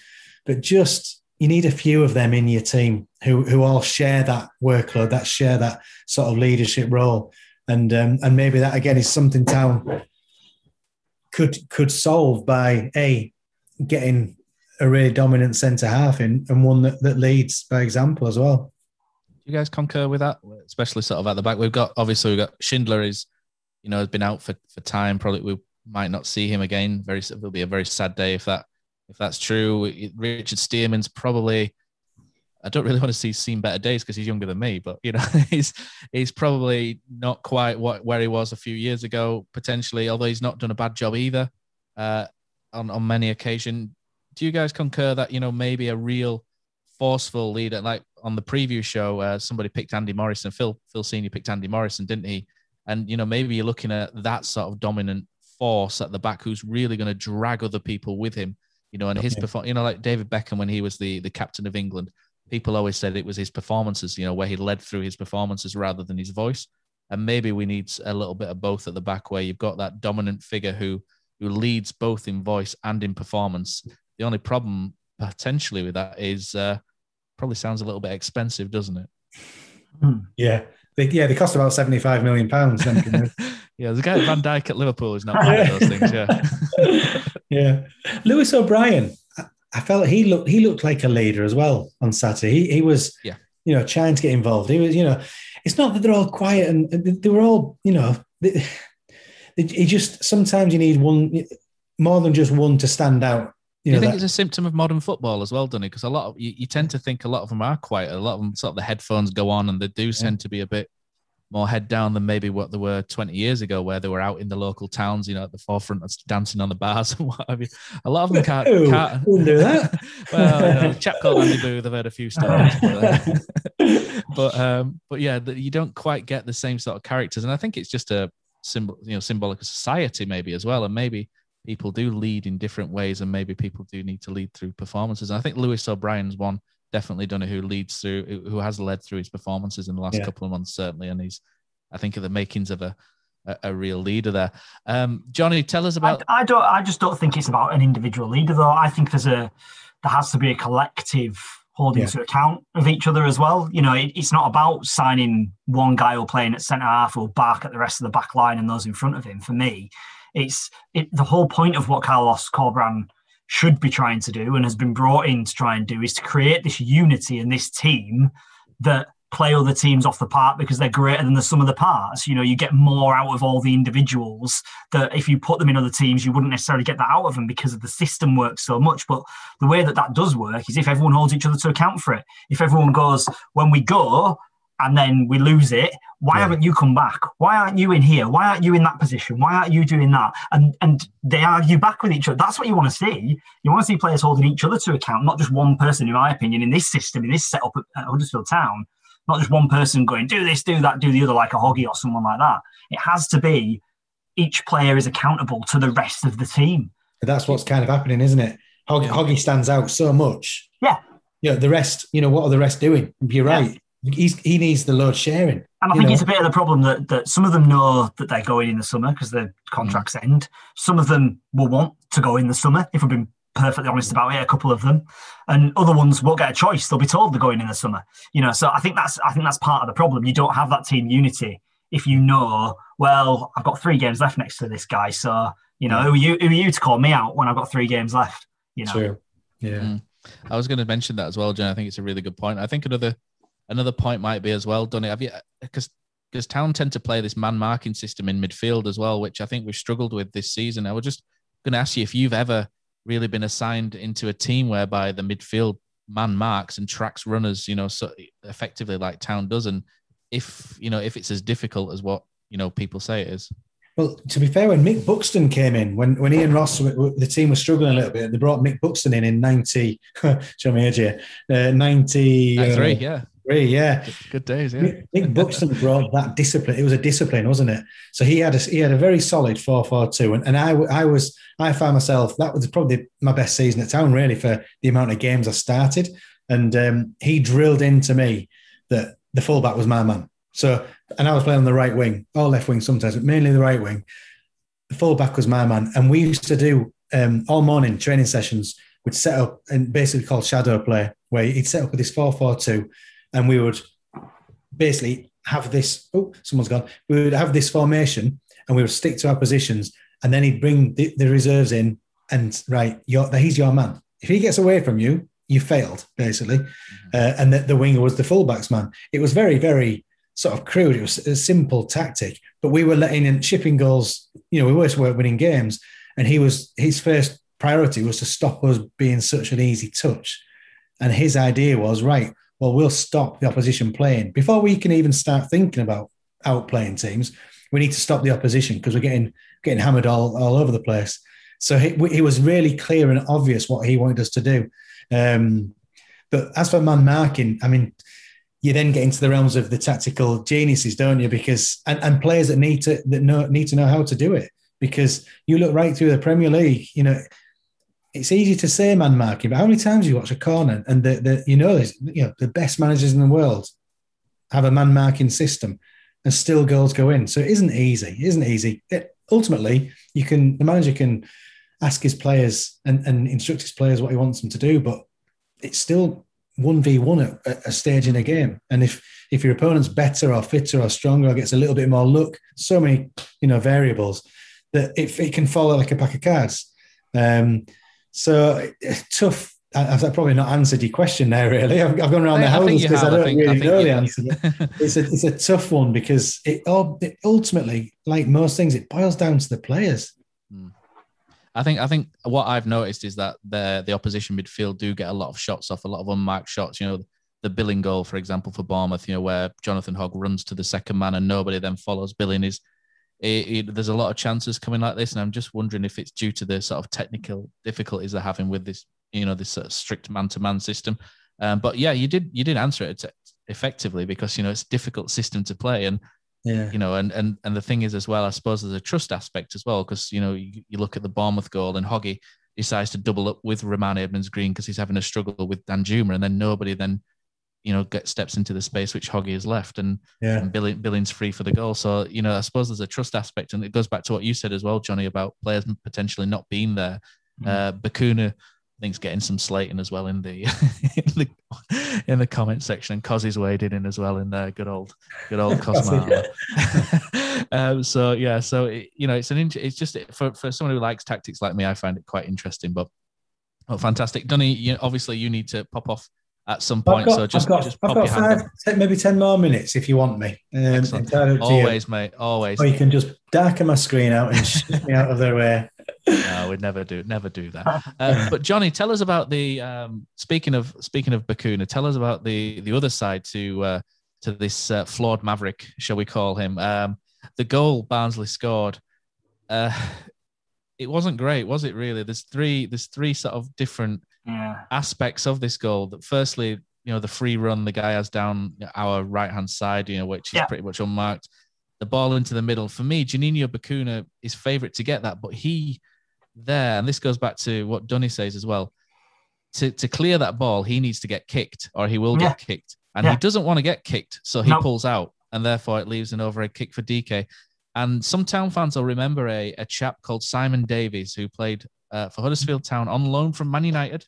but just you need a few of them in your team who who all share that workload, that share that sort of leadership role, and um, and maybe that again is something town could could solve by a getting a really dominant centre half in and one that, that leads by example as well. Do you guys concur with that, especially sort of at the back? We've got obviously we've got Schindler is, you know, has been out for, for time. Probably we might not see him again. Very it'll be a very sad day if that if that's true. Richard Stearman's probably. I don't really want to see seen better days because he's younger than me, but you know (laughs) he's he's probably not quite what where he was a few years ago potentially. Although he's not done a bad job either uh, on on many occasions. Do you guys concur that you know maybe a real forceful leader like on the preview show uh, somebody picked Andy Morrison, Phil Phil Senior picked Andy Morrison, didn't he? And you know maybe you're looking at that sort of dominant force at the back who's really going to drag other people with him you know, and his perform, you know, like David Beckham when he was the the captain of England, people always said it was his performances, you know, where he led through his performances rather than his voice. And maybe we need a little bit of both at the back, where you've got that dominant figure who who leads both in voice and in performance. The only problem potentially with that is uh, probably sounds a little bit expensive, doesn't it? Hmm. Yeah, they, yeah, they cost about seventy-five million pounds. (laughs) yeah, the guy Van Dijk at Liverpool is not (laughs) one of those things. Yeah, (laughs) yeah. Lewis O'Brien, I felt he looked he looked like a leader as well on Saturday. He he was, yeah, you know, trying to get involved. He was, you know, it's not that they're all quiet and they were all, you know, they, he just sometimes you need one more than just one to stand out. You, know, you think that, it's a symptom of modern football as well, doesn't it? Because a lot of you, you, tend to think a lot of them are quiet. A lot of them sort of the headphones go on and they do yeah. tend to be a bit more head down than maybe what they were 20 years ago, where they were out in the local towns, you know, at the forefront, dancing on the bars (laughs) and what have you. A lot of them can't. Ooh, can't wouldn't do that. (laughs) well, you know, chap called Andy Booth. I've heard a few stories, but, uh, (laughs) but um, but yeah, you don't quite get the same sort of characters, and I think it's just a symbol, you know, symbolic of society maybe as well, and maybe people do lead in different ways, and maybe people do need to lead through performances. And I think Lewis O'Brien's one definitely done it who leads through, who has led through his performances in the last Yeah. couple of months certainly, and he's I think of the makings of a a, a real leader there. Um, Johnny, tell us about. I don't. I just don't think it's about an individual leader, though. I think there's a there has to be a collective holding Yeah. to account of each other as well. You know, it, it's not about signing one guy or playing at centre half or bark at the rest of the back line and those in front of him. For me, it's it, the whole point of what Carlos Corberan should be trying to do and has been brought in to try and do is to create this unity in this team that play other teams off the park because they're greater than the sum of the parts. You know, you get more out of all the individuals that if you put them in other teams, you wouldn't necessarily get that out of them because of the system works so much. But the way that that does work is if everyone holds each other to account for it. If everyone goes, when we go and then we lose it, why Yeah. haven't you come back? Why aren't you in here? Why aren't you in that position? Why aren't you doing that? And and they argue back with each other. That's what you want to see. You want to see players holding each other to account, not just one person, in my opinion, in this system, in this setup at, Huddersfield Town, not just one person going, do this, do that, do the other, like a Hoggy or someone like that. It has to be each player is accountable to the rest of the team. But that's what's kind of happening, isn't it? Hoggy, Hoggy stands out so much. Yeah. Yeah. The rest, you know, what are the rest doing? You're right. He's, he needs the load sharing. And I think know. it's a bit of the problem that, that some of them know that they're going in the summer because their contracts mm. end. Some of them will want to go in the summer, if we've been perfectly honest mm. about it, a couple of them. And other ones won't get a choice. They'll be told they're going in the summer. You know, so I think that's I think that's part of the problem. You don't have that team unity if you know, well, I've got three games left next to this guy. So, you know, mm. who are you who are you to call me out when I've got three games left? You know. True. Yeah. Mm. I was going to mention that as well, John. I think it's a really good point. I think another another point might be as well, Donny. Have you because because Town tend to play this man marking system in midfield as well, which I think we've struggled with this season. I was just going to ask you if you've ever really been assigned into a team whereby the midfield man marks and tracks runners, you know, so effectively like Town does, and if you know if it's as difficult as what you know people say it is. Well, to be fair, when Mick Buxton came in, when when Ian Ross, the team was struggling a little bit, they brought Mick Buxton in in 90, show me age here, uh, 90, Uh, uh, yeah, three, yeah. good, days, yeah. Mick Buxton brought that discipline. It was a discipline, wasn't it? So he had a he had a very solid four four two, and and I I was I found myself that was probably my best season at town really for the amount of games I started, and um, he drilled into me that the fullback was my man. So and I was playing on the right wing or left wing sometimes, but mainly the right wing. The fullback was my man, and we used to do um, all morning training sessions. We'd set up and basically called shadow play, where he'd set up with this four four two, and we would basically have this. Oh, someone's gone. We would have this formation, and we would stick to our positions, and then he'd bring the, the reserves in, and right, you're, he's your man. If he gets away from you, you failed basically, uh, and the, the winger was the fullbacks man. It was very very sort of crude. It was a simple tactic, but we were letting in shipping goals. You know, we always were winning games, and he was his first priority was to stop us being such an easy touch. And his idea was right. Well, we'll stop the opposition playing before we can even start thinking about outplaying teams. We need to stop the opposition because we're getting getting hammered all, all over the place. So he, he was really clear and obvious what he wanted us to do. Um, but as for man marking, I mean, you then get into the realms of the tactical geniuses, don't you? Because and, and players that need to that know need to know how to do it. Because you look right through the Premier League, you know, it's easy to say man marking, but how many times you watch a corner and the, the you know there's you know the best managers in the world have a man marking system and still goals go in. So it isn't easy. It isn't easy. It, ultimately, you can the manager can ask his players and, and instruct his players what he wants them to do, but it's still one v one at a stage in a game. And if if your opponent's better or fitter or stronger or gets a little bit more luck, so many you know variables that it, it can fall like a pack of cards. Um, so tough. I- I've probably not answered your question there. Really, I've, I've gone around the I- I think houses because I. I don't think- I really think know the answer. (laughs) it's a it's a tough one because it, all, it ultimately, like most things, it boils down to the players. Hmm. I think I think what I've noticed is that the the opposition midfield do get a lot of shots off, a lot of unmarked shots. You know, the Billing goal, for example, for Bournemouth, you know, where Jonathan Hogg runs to the second man and nobody then follows Billing is it, it, there's a lot of chances coming like this, and I'm just wondering if it's due to the sort of technical difficulties they're having with this, you know, this sort of strict man-to-man system. Um, but yeah, you did you did answer it effectively because you know it's a difficult system to play, and yeah, you know, and and and the thing is as well, I suppose there's a trust aspect as well because you know you, you look at the Bournemouth goal and Hoggy decides to double up with Rarmani Edmonds Green because he's having a struggle with Danjuma, and then nobody then you know, get steps into the space which Hoggy has left, and, yeah. and Billing, Billings free for the goal. So you know, I suppose there's a trust aspect, and it goes back to what you said as well, Johnny, about players potentially not being there. Mm-hmm. Uh, Bacuna, I think's getting some slating as well in the (laughs) in the in the comment section, and Cozzy's waded in as well in there. Good old, good old (laughs) Cosmo. (laughs) um, so yeah, so it, you know, it's an it's just for for someone who likes tactics like me, I find it quite interesting. But oh, fantastic, Dunny. You, obviously, you need to pop off at some point. Got, so just, I've got, just I've got five, ten, maybe 10 more minutes if you want me. Um, always, mate. Always. Or you can just darken my screen out and shut me out of their way. (laughs) No, we'd never do, never do that. Uh, but Johnny, tell us about the. Um, speaking of speaking of Bacuna. tell us about the the other side to uh, to this uh, flawed maverick, shall we call him? Um, the goal Barnsley scored. Uh, it wasn't great, was it? Really, there's three. There's three sort of different yeah. aspects of this goal. That firstly, you know, the free run the guy has down our right hand side, you know, which is yeah. pretty much unmarked. The ball into the middle. For me, Juninho Bacuna is favourite to get that, but he there, and this goes back to what Dunny says as well. To to clear that ball, he needs to get kicked, or he will yeah. get kicked, and yeah. he doesn't want to get kicked, so he pulls out, and therefore it leaves an overhead kick for Dike. And some town fans will remember a, a chap called Simon Davies who played uh, for Huddersfield Town on loan from Man United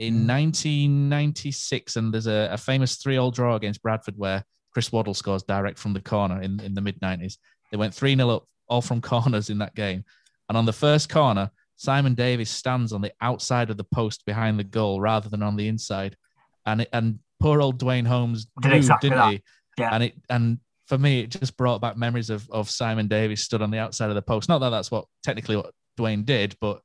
in hmm. 1996, and there's a, a famous three-all draw against Bradford where Chris Waddle scores direct from the corner in, in the mid 90s. They went 3 0 up, all from (laughs) corners in that game. And on the first corner, Simon Davies stands on the outside of the post behind the goal rather than on the inside. And it, and poor old Duane Holmes did exactly didn't that. he? Yeah. And it and for me, it just brought back memories of, of Simon Davies stood on the outside of the post. Not that that's what technically what Dwayne did, but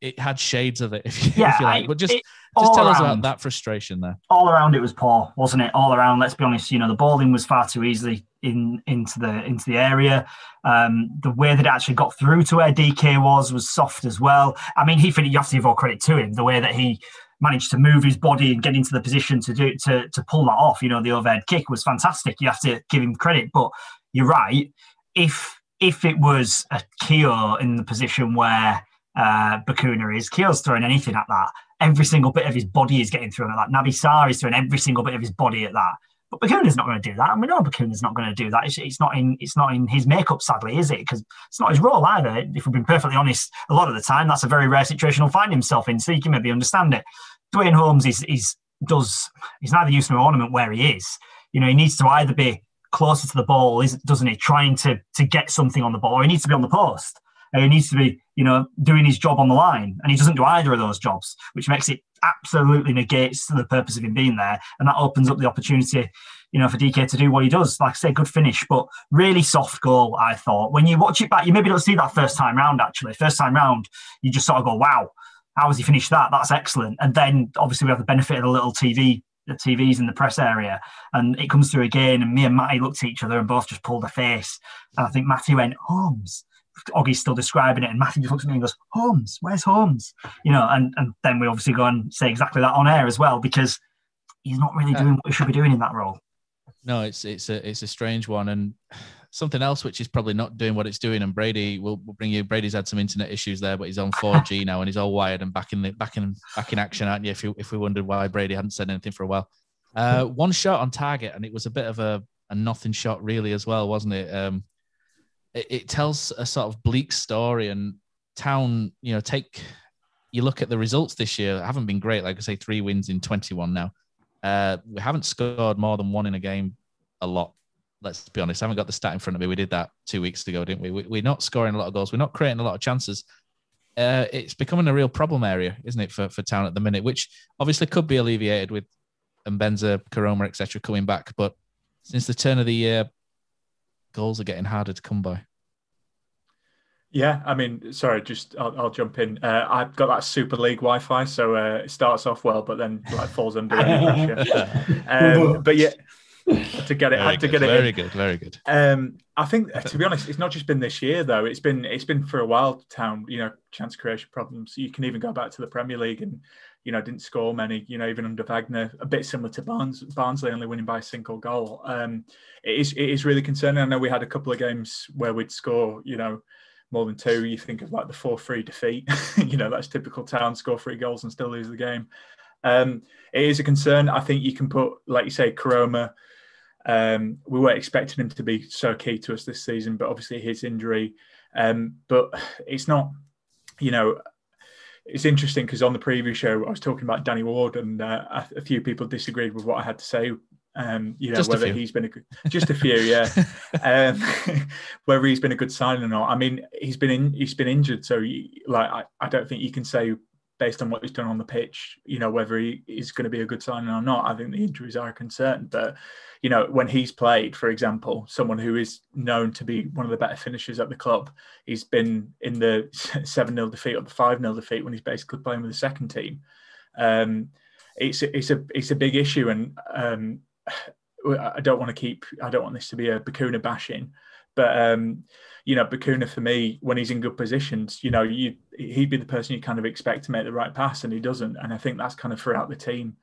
it had shades of it, (laughs) if you, yeah, if you like. But just, just tell around, us about that frustration there. All around it was poor, wasn't it? All around, let's be honest, you know, the balling was far too easily in into the into the area. Um, the way that it actually got through to where Dike was was soft as well. I mean, he you have to give all credit to him, the way that he managed to move his body and get into the position to do it to to pull that off. You know, the overhead kick was fantastic. You have to give him credit. But you're right. If if it was a Keogh in the position where uh, Bacuna is. Keogh's throwing anything at that. Every single bit of his body is getting thrown at that. Naby Sarr is throwing every single bit of his body at that. But Bacuna's not going to do that, and we know Bacuna's not going to do that. It's, it's, not in it's not in his makeup, sadly, is it? Because it's not his role either. If we've been perfectly honest, a lot of the time that's a very rare situation he'll find himself in. So you can maybe understand it. Duane Holmes is is does he's neither use nor ornament where he is. You know, he needs to either be closer to the ball, doesn't he, trying to to get something on the ball, or he needs to be on the post. And he needs to be you know, doing his job on the line. And he doesn't do either of those jobs, which makes it absolutely negates the purpose of him being there. And that opens up the opportunity, you know, for Dike to do what he does. Like I say, good finish, but really soft goal, I thought. When you watch it back, you maybe don't see that first time round, actually. First time round, you just sort of go, wow, how has he finished that? That's excellent. And then obviously we have the benefit of the little TV the TVs in the press area, and it comes through again. And me and Matty looked at each other and both just pulled a face. And I think Matty went, Holmes, Oggy's still describing it, and Matthew just looks at me and goes, "Holmes, where's Holmes?" You know, and and then we obviously go and say exactly that on air as well because he's not really doing what he should be doing in that role. No, it's it's a it's a strange one, and something else which is probably not doing what it's doing. And Brady will we'll bring you. Brady's had some internet issues there, but he's on (laughs) 4G now and he's all wired and back in the back in back in action, aren't you? If you if we wondered why Brady hadn't said anything for a while, uh, one shot on target, and it was a bit of a a nothing shot really as well, wasn't it? Um, it, it tells a sort of bleak story and town you know take you look at the results this year haven't been great like i say three wins in 21 now. Uh, we haven't scored more than one in a game a lot let's be honest. I haven't got the stat in front of me. We did that two weeks ago didn't we, we are not scoring a lot of goals. We're not creating a lot of chances. Uh, it's becoming a real problem area isn't it for, for town at the minute which obviously could be alleviated with Mbenza, Koroma, etc. coming back. But since the turn of the year goals are getting harder to come by. Yeah, I mean, sorry, just I'll, I'll jump in. Uh, I've got that Super League Wi-Fi, so uh, it starts off well, but then like falls under any pressure. (laughs) Um, but yeah, to get it, Very had to good, get it. very in. good, very good. Um, I think, to be honest, it's not just been this year though. It's been it's been for a while. Town, you know, chance creation problems. You can even go back to the Premier League and you know didn't score many. You know, even under Wagner, a bit similar to Barnes, Barnsley, only winning by a single goal. Um, it is it is really concerning. I know we had a couple of games where we'd score. You know. More than two, you think of like the four-three defeat. (laughs) you know that's typical town. Score three goals and still lose the game. Um, it is a concern. I think you can put, like you say, Koroma. Um, we weren't expecting him to be so key to us this season, but obviously his injury. Um, but it's not, you know, it's interesting because on the previous show I was talking about Danny Ward, and uh, a, few people disagreed with what I had to say. Um, you know, Just whether he's been a good, just a few, yeah. (laughs) um, (laughs) whether he's been a good signing or not. I mean, he's been in, he's been injured, so you, like I, I don't think you can say based on what he's done on the pitch, you know, whether he is going to be a good signing or not. I think the injuries are a concern, but you know, when he's played, for example, someone who is known to be one of the better finishers at the club, he's been in the (laughs) seven 0 defeat or the five 0 defeat when he's basically playing with the second team. Um, it's it's a it's a big issue, and um, (sighs) I don't want to keep I don't want this to be a Bacuna bashing, but um, you know, Bacuna for me, when he's in good positions, you know, you he'd be the person you kind of expect to make the right pass, and he doesn't. And I think that's kind of throughout the team.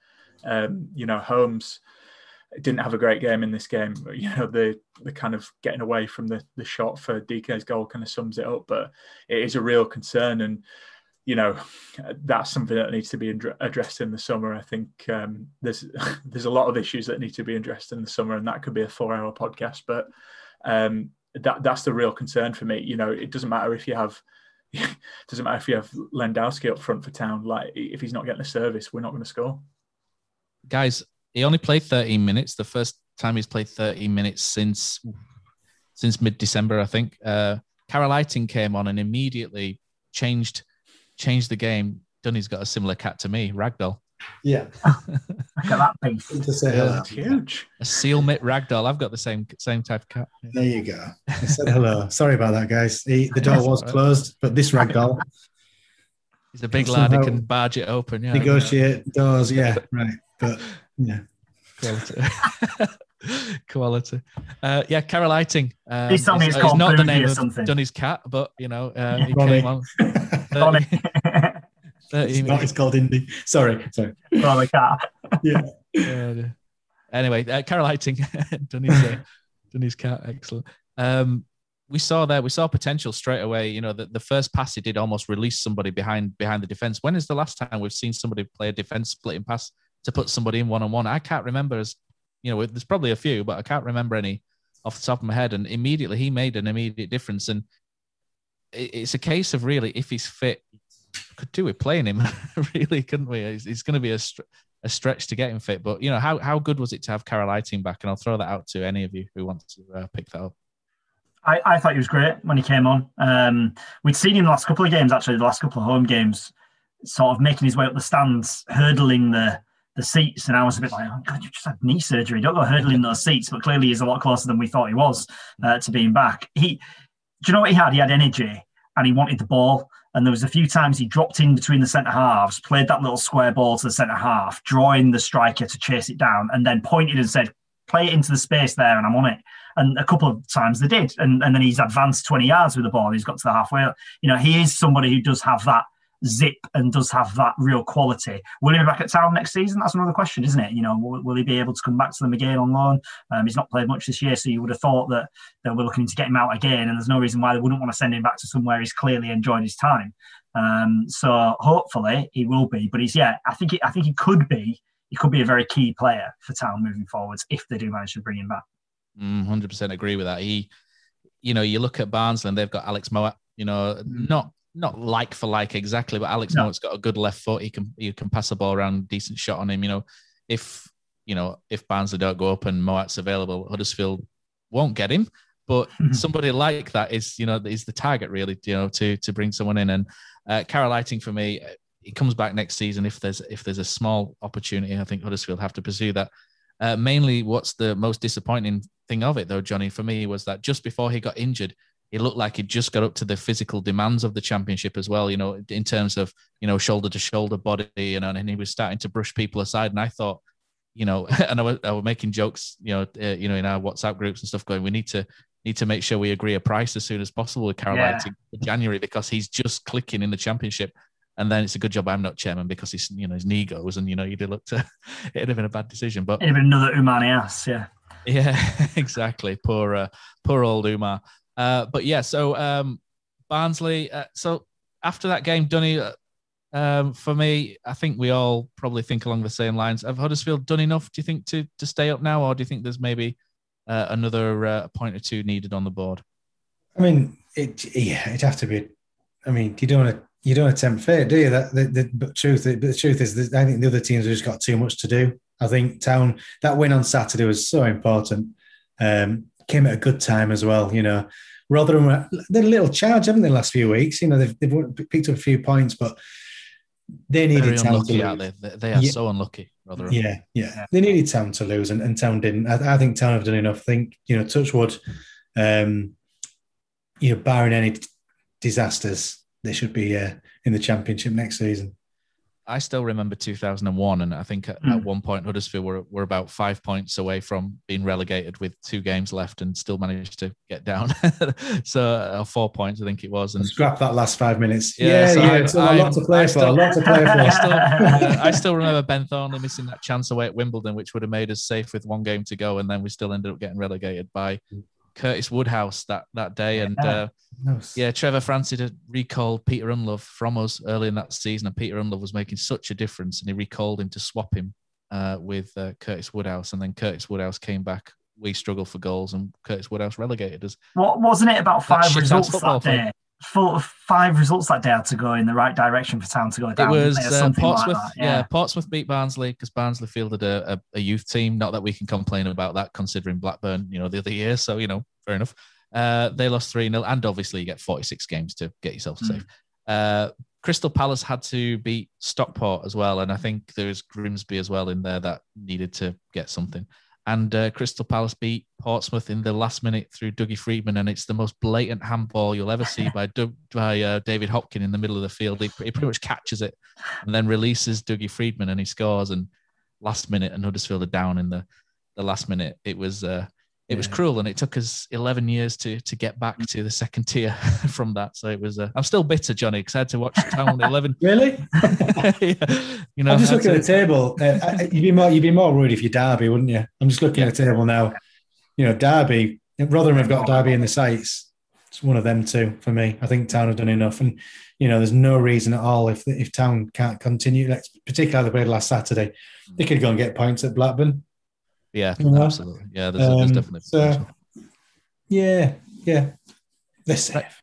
Um, you know, Holmes didn't have a great game in this game. You know, the the kind of getting away from the the shot for Dike's goal kind of sums it up. But it is a real concern, and you know, that's something that needs to be addressed in the summer. I think um, there's (laughs) there's a lot of issues that need to be addressed in the summer, and that could be a four hour podcast. But um, that that's the real concern for me. You know, it doesn't matter if you have. (laughs) doesn't matter if you have Lewandowski up front for town. Like if he's not getting a service, we're not going to score. Guys, he only played 13 minutes. The first time he's played 13 minutes since since mid December, I think. Uh, Carel Eiting came on and immediately changed changed the game. Dunny's got a similar cat to me, Ragdoll. Yeah. (laughs) Look at that beast. Good to say Yeah. hello. It's huge. A seal mitt Ragdoll. I've got the same same type of cat. There you go. I said (laughs) hello. Sorry about that, guys. The, the door was all right. closed, but this ragdoll He's a big lad. He can barge it open. Yeah, negotiate doors. Yeah, right. But yeah, quality. (laughs) quality. Uh, yeah, Carel Eiting. Um, Please tell me is- is not the name of something. Dunny's cat, but you know, uh, he Ronnie. came on. Bonnie. 30 it's, not, it's called indie. Sorry, sorry. Oh, the cat. Yeah, Uh, anyway, uh, Carel Eiting, Dunny's, (laughs) uh, Dunny's cat, excellent. Um, we saw there, we saw potential straight away. You know, the, the first pass he did almost release somebody behind behind the defense. When is the last time we've seen somebody play a defense splitting pass to put somebody in one on one? I can't remember as you know, there's probably a few, but I can't remember any off the top of my head. And immediately he made an immediate difference. And it's a case of really, if he's fit, could do with playing him, (laughs) really, couldn't we? It's, it's going to be a, str- a stretch to get him fit. But you know, how how good was it to have Carel Eiting back? And I'll throw that out to any of you who want to uh, pick that up. I, I thought he was great when he came on. Um, we'd seen him the last couple of games, actually, the last couple of home games, sort of making his way up the stands, hurdling the the seats. And I was a bit like, oh, God, you just had knee surgery. Don't go hurdling those seats. But clearly, he's a lot closer than we thought he was uh, to being back. He, do you know what he had? He had energy and he wanted the ball. And there was a few times he dropped in between the centre halves, played that little square ball to the centre half, drawing the striker to chase it down, and then pointed and said, "Play it into the space there, and I'm on it." And a couple of times they did, and, and then he's advanced 20 yards with the ball. He's got to the halfway. You know, he is somebody who does have that zip and does have that real quality. Will he be back at town next season? That's another question, isn't it? You know, will, will he be able to come back to them again on loan? Um, he's not played much this year, so you would have thought that they were looking to get him out again, and there's no reason why they wouldn't want to send him back to somewhere he's clearly enjoyed his time. Um, so hopefully he will be, but he's yeah, I think he, I think he could be. He could be a very key player for town moving forwards if they do manage to bring him back. Mm, Hundred percent agree with that. He, you know, you look at Barnsley and they've got Alex Mowatt. You know, not not like for like exactly, but Alex No. Mowatt's got a good left foot. He can he can pass the ball around, decent shot on him. You know, if you know if Barnsley don't go up and Mowatt's available, Huddersfield won't get him. But somebody like that is, you know, is the target really, you know, to to bring someone in. And uh, Carel Eiting for me, he comes back next season if there's if there's a small opportunity. I think Huddersfield have to pursue that. Uh, mainly, what's the most disappointing thing of it, though, Johnny, for me, was that just before he got injured, he looked like he just got up to the physical demands of the championship as well. You know, in terms of you know shoulder to shoulder body, you know, and he was starting to brush people aside. And I thought, you know, (laughs) and I was, I was making jokes, you know, uh, you know, in our WhatsApp groups and stuff, going, we need to need to make sure we agree a price as soon as possible with Carolina yeah. for January because he's just clicking in the championship. And then it's a good job I'm not chairman because he's you know his knee goes and you know you'd have looked (laughs) it'd have been a bad decision. But it'd have been another Umani ass, yeah. (laughs) Yeah, exactly. Poor uh, poor old Oumar. Uh, but yeah, so um, Barnsley. Uh, so after that game, Dunny, uh, um, for me, I think we all probably think along the same lines. Have Huddersfield done enough? Do you think to to stay up now, or do you think there's maybe uh, another point or two needed on the board? I mean, it yeah, it'd have to be. I mean, you don't want to you don't attempt fair, do you? That the, the truth, but the truth is, that I think the other teams have just got too much to do. I think Town that win on Saturday was so important. Um, came at a good time as well. You know, Rotherham they're a little charge, haven't they? The last few weeks, you know, they've, they've picked up a few points, but they needed Town to lose. They? they? are yeah. so unlucky. Rotherham. Yeah, yeah, they needed Town to lose, and, and Town didn't. I, I, think Town have done enough. I think you know, Touchwood, um, you know, barring any disasters, they should be uh, in the championship next season. I still remember 2001, and I think at, mm. at, hmm. one point Huddersfield were, were about five points away from being relegated with two games left, and still managed to get down. (laughs) so uh, four points, I think it was. And scrap that last five minutes. Yeah, yeah, so yeah it's a lot to play for. Still, a lot to play (laughs) for. I still, uh, (laughs) I still remember Ben Thornley missing that chance away at Wimbledon, which would have made us safe with one game to go, and then we still ended up getting relegated by Curtis Woodhouse that that day, and uh, yeah, Trevor Francis had recalled Peter Ndlovu from us early in that season, and Peter Ndlovu was making such a difference, and he recalled him to swap him uh, with uh, Curtis Woodhouse, and then Curtis Woodhouse came back. We struggled for goals, and Curtis Woodhouse relegated us. What wasn't it about five results that day? Full five results that day had to go in the right direction for Town to go down. It was um, Portsmouth. Like yeah. yeah. Portsmouth beat Barnsley because Barnsley fielded a, a, a, youth team. Not that we can complain about that, considering Blackburn, you know, the other year. So you know, fair enough. Uh, they lost 3 0, and obviously you get 46 games to get yourself mm. safe. Uh, Crystal Palace had to beat Stockport as well, and I think there's Grimsby as well in there that needed to get something. And uh, Crystal Palace beat Portsmouth in the last minute through Dougie Freedman, and it's the most blatant handball you'll ever see by, Doug, by uh, David Hopkin in the middle of the field. He, he, pretty much catches it and then releases Dougie Freedman, and he scores. And last minute, and Huddersfield are down in the the last minute. It was uh, it yeah. was cruel and it took us 11 years to to get back to the second tier (laughs) from that. So it was uh, i'm still bitter johnny because i had to watch town 11 (laughs) really? (laughs) Yeah. you know i'm just looking to... at the table. Uh, you'd be more you'd be more worried if you derby wouldn't you? I'm just looking yeah. at the table now. You know derby rotherham have got derby in the sights. It's one of them too for me. I think town have done enough. And you know there's no reason at all if if town can't continue particularly the way last saturday. They could go and get points at blackburn yeah, you know? absolutely. Yeah, there's, um, there's definitely. So, yeah, yeah. They're safe.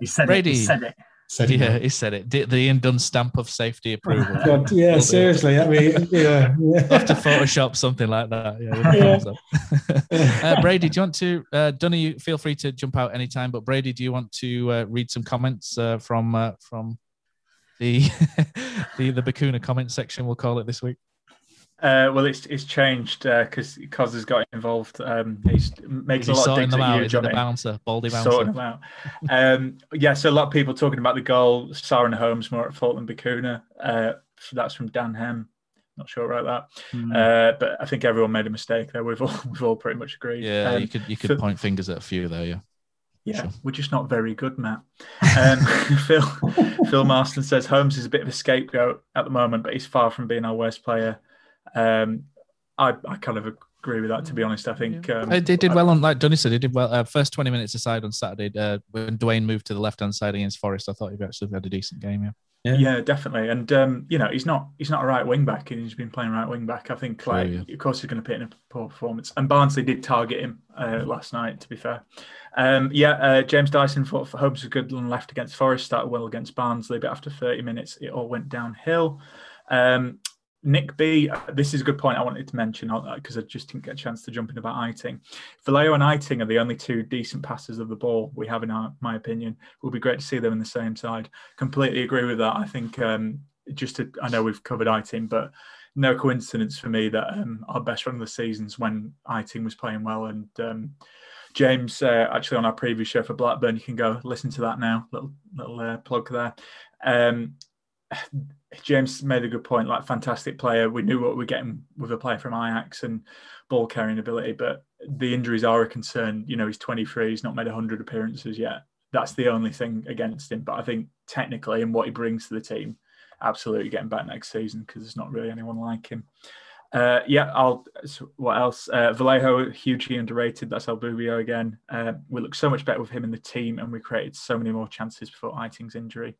he said Brady. it. He said it. Said yeah, he said it. The, the Iain Dunn stamp of safety approval. (laughs) God, yeah, seriously. I mean, (laughs) yeah, yeah. have to Photoshop something like that. Yeah. yeah. (laughs) uh, Brady, do you want to? Uh, Dunny, feel free to jump out anytime. But Brady, do you want to uh, read some comments uh, from uh, from the the the Bacuna comment section? We'll call it this week. Uh, well, it's it's changed because uh, Cos has got involved. Um, he's making a lot of digs them at out? you, Johnny. The bouncer, baldy bouncer. Sorting them out. um, yeah, so a lot of people talking about the goal. Siren Holmes more at fault than Bacuna. Uh, that's from Dan Hem. Not sure about that, mm. uh, but I think everyone made a mistake there. We've all (laughs) we've all pretty much agreed. Yeah, um, you could you could for, point fingers at a few there. Yeah. Yeah, sure. we're just not very good, Matt. Um, (laughs) Phil Phil Marston says Holmes is a bit of a scapegoat at the moment, but he's far from being our worst player. Um, I, I kind of agree with that. To be honest, I think um, they, did well on like Dunny said. They did well. Uh, first twenty minutes aside on Saturday uh, when Duane moved to the left hand side against Forest. I thought he actually had a decent game. Yeah. Yeah. yeah, definitely. And um, you know, he's not he's not a right wing back, and he's been playing right wing back. I think, like, yeah. of course, he's going to put in a poor performance. And Barnsley did target him uh, last night. To be fair, um, yeah, uh, James Dyson thought Holmes was good and left against Forest, started well against Barnsley, but after 30 minutes, it all went downhill. Um, Nick B, this is a good point I wanted to mention because uh, I just didn't get a chance to jump in about Eiting. Vallejo and Eiting are the only two decent passes of the ball we have in our, my opinion. It would be great to see them in the same side. Completely agree with that. I think um, just to, I know we've covered Eiting, but no coincidence for me that um, our best run of the seasons when Eiting was playing well and um, James, uh, actually on our previous show for Blackburn, you can go listen to that now. Little little uh, plug there. James made a good point. Like fantastic player, we knew what we are getting with a player from Ajax and ball carrying ability, but the injuries are a concern. You know, he's 23, he's not made 100 appearances yet. That's the only thing against him. But I think technically and what he brings to the team, absolutely getting back next season because there's not really anyone like him. Uh, yeah, I'll. What else? Uh, Vallejo hugely underrated. That's Albubio again. Uh, we look so much better with him in the team, and we created so many more chances before Eiting's injury.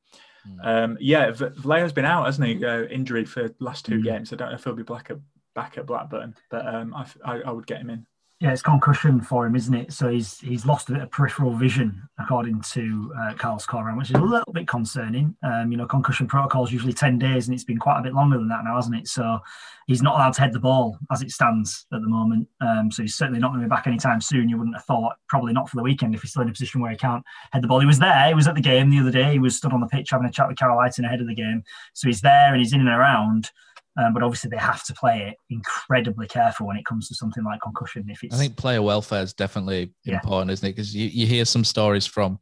Mm. Um, yeah, v- Vallejo's been out, hasn't he? Uh, injury for last two mm. games. I don't know if he'll be back at back at Blackburn, but um, I, I, I would get him in. Yeah, it's concussion for him, isn't it? So he's he's lost a bit of peripheral vision, according to uh, Corberán, which is a little bit concerning. Um, you know, concussion protocol is usually ten days, and it's been quite a bit longer than that now, hasn't it? So he's not allowed to head the ball as it stands at the moment. Um, so he's certainly not going to be back anytime soon. You wouldn't have thought, probably not for the weekend if he's still in a position where he can't head the ball. He was there. He was at the game the other day. He was stood on the pitch having a chat with Carel Eiting ahead of the game. So he's there and he's in and around. Um, but obviously, they have to play it incredibly careful when it comes to something like concussion. If it's, I think player welfare is definitely yeah. important, isn't it? Because you, you hear some stories from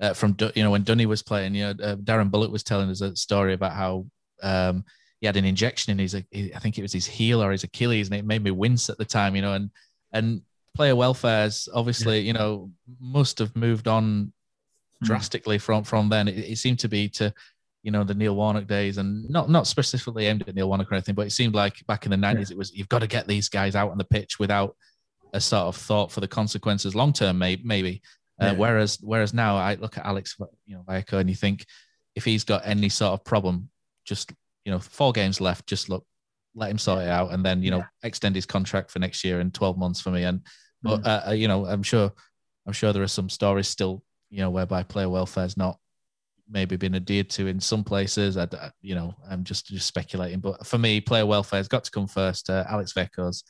uh, from you know when Dunny was playing. You know, uh, Darren Bullock was telling us a story about how um, he had an injection in his, I think it was his heel or his Achilles, and it made me wince at the time. You know, and and player welfare's obviously yeah. you know must have moved on hmm. drastically mm. from from then. It, it seemed to be to you know the Neil Warnock days, and not not specifically aimed at Neil Warnock or anything, but it seemed like back in the nineties, yeah. it was you've got to get these guys out on the pitch without a sort of thought for the consequences long term, maybe. maybe. Uh, whereas whereas now I look at Alex, you know, Vallejo, and you think if he's got any sort of problem, just you know, four games left, just look, let him sort it out, and then you know, extend his contract for next year and twelve months for me. And but mm. uh, uh, you know, I'm sure, I'm sure there are some stories still, you know, whereby player welfare is not maybe been adhered to in some places. I, you know, I'm just just speculating, but for me, player welfare has got to come first. Uh, Alex Vecos,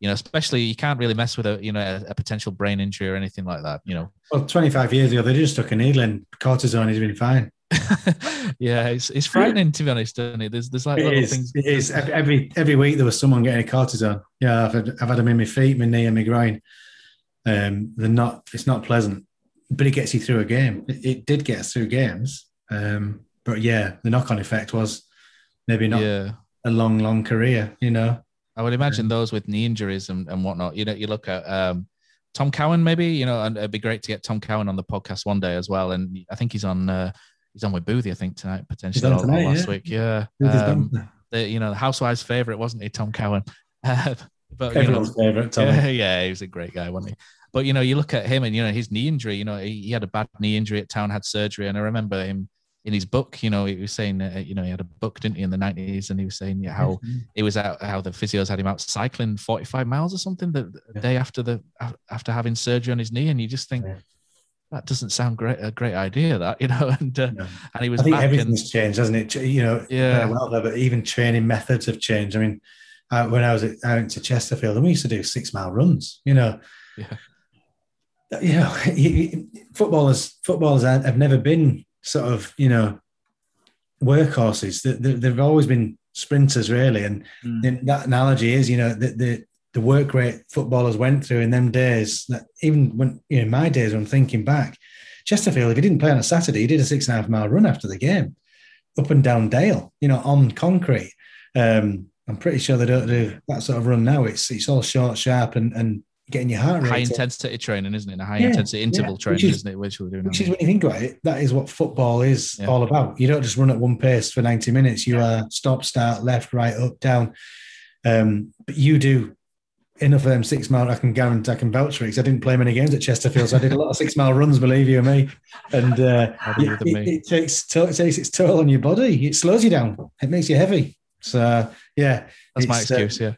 you know, especially you can't really mess with a you know a, a, potential brain injury or anything like that. You know, well, 25 years ago they just took a needle and cortisone. He's been fine. (laughs) yeah, it's, it's frightening to be honest, isn't it? There's there's like it little is, things. It is every every week there was someone getting a cortisone. Yeah, I've had, I've had them in my feet, my knee, and my groin. Um, they're not. It's not pleasant but it gets you through a game. It, it did get us through games. Um, but yeah, the knock on effect was maybe not yeah. a long, long career, you know. I would imagine those with knee injuries and, and whatnot, you know, you look at um, Tom Cowan, maybe, you know, and it'd be great to get Tom Cowan on the podcast one day as well. And I think he's on, uh, he's on with Boothie, I think, tonight, potentially or, tonight, last yeah. week. Yeah. Um, the, you know, the housewives favorite, wasn't he, Tom Cowan? (laughs) but everyone's you know, favorite, Tom. Yeah, (laughs) yeah, he was a great guy, wasn't he? But you know, you look at him and you know his knee injury. You know, he, he had a bad knee injury at Town, had surgery, and I remember him in his book. You know, he was saying, uh, you know, he had a book, didn't he, in the nineties, and he was saying how mm-hmm. it was out, how the physios had him out cycling forty five miles or something the, yeah. day after the after having surgery on his knee, and you just think. Yeah. That doesn't sound great. A great idea, that (laughs) you know, and uh, and he was. I think everything's and, changed, hasn't it? You know, yeah. Well, but even training methods have changed. I mean, uh, when I was at, I went to Chesterfield, and we used to do six mile runs. You know, yeah you know, (laughs) footballers footballers have never been sort of you know workhorses. They've always been sprinters, really. And mm. that analogy is, you know, the, the the work rate footballers went through in them days. That even when you know, in my days, when I'm thinking back, Chesterfield, if he didn't play on a Saturday, he did a six and a half mile run after the game, up and down Dale, you know, on concrete. Um, I'm pretty sure they don't do that sort of run now. It's it's all short, sharp, and and getting your heart rate. High intensity up. training, isn't it? A high yeah, intensity interval yeah. training, is, isn't it? Which we're doing. Which is when you think about it, that is what football is yeah. all about. You don't just run at one pace for 90 minutes. You are stop, start, left, right, up, down. Um, but you do enough of them six mile. I can guarantee I can vouch for it because I didn't play many games at Chesterfield, so I did a lot of six mile runs. Believe you or me, and uh, it, it, it, takes it takes its toll on your body. It slows you down. It makes you heavy. So yeah, that's my uh, excuse. Uh,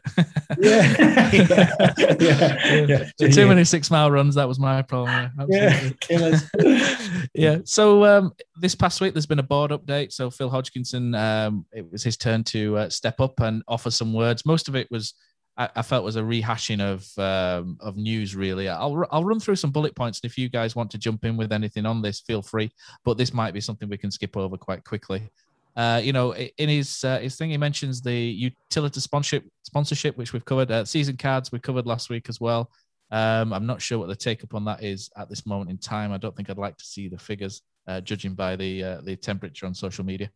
yeah. (laughs) (laughs) yeah. yeah, yeah, yeah. Too many six mile runs. That was my problem. Yeah, (laughs) yeah. So um, this past week, there's been a board update. So Phil Hodgkinson, um, it was his turn to uh, step up and offer some words. Most of it was. I, I felt was a rehashing of um, of news. Really, I'll I'll run through some bullet points, and if you guys want to jump in with anything on this, feel free. But this might be something we can skip over quite quickly. Uh, you know, in his uh, his thing, he mentions the utility sponsorship sponsorship, which we've covered. Uh, season cards we covered last week as well. Um, I'm not sure what the take up on that is at this moment in time. I don't think I'd like to see the figures, uh, judging by the uh, the temperature on social media.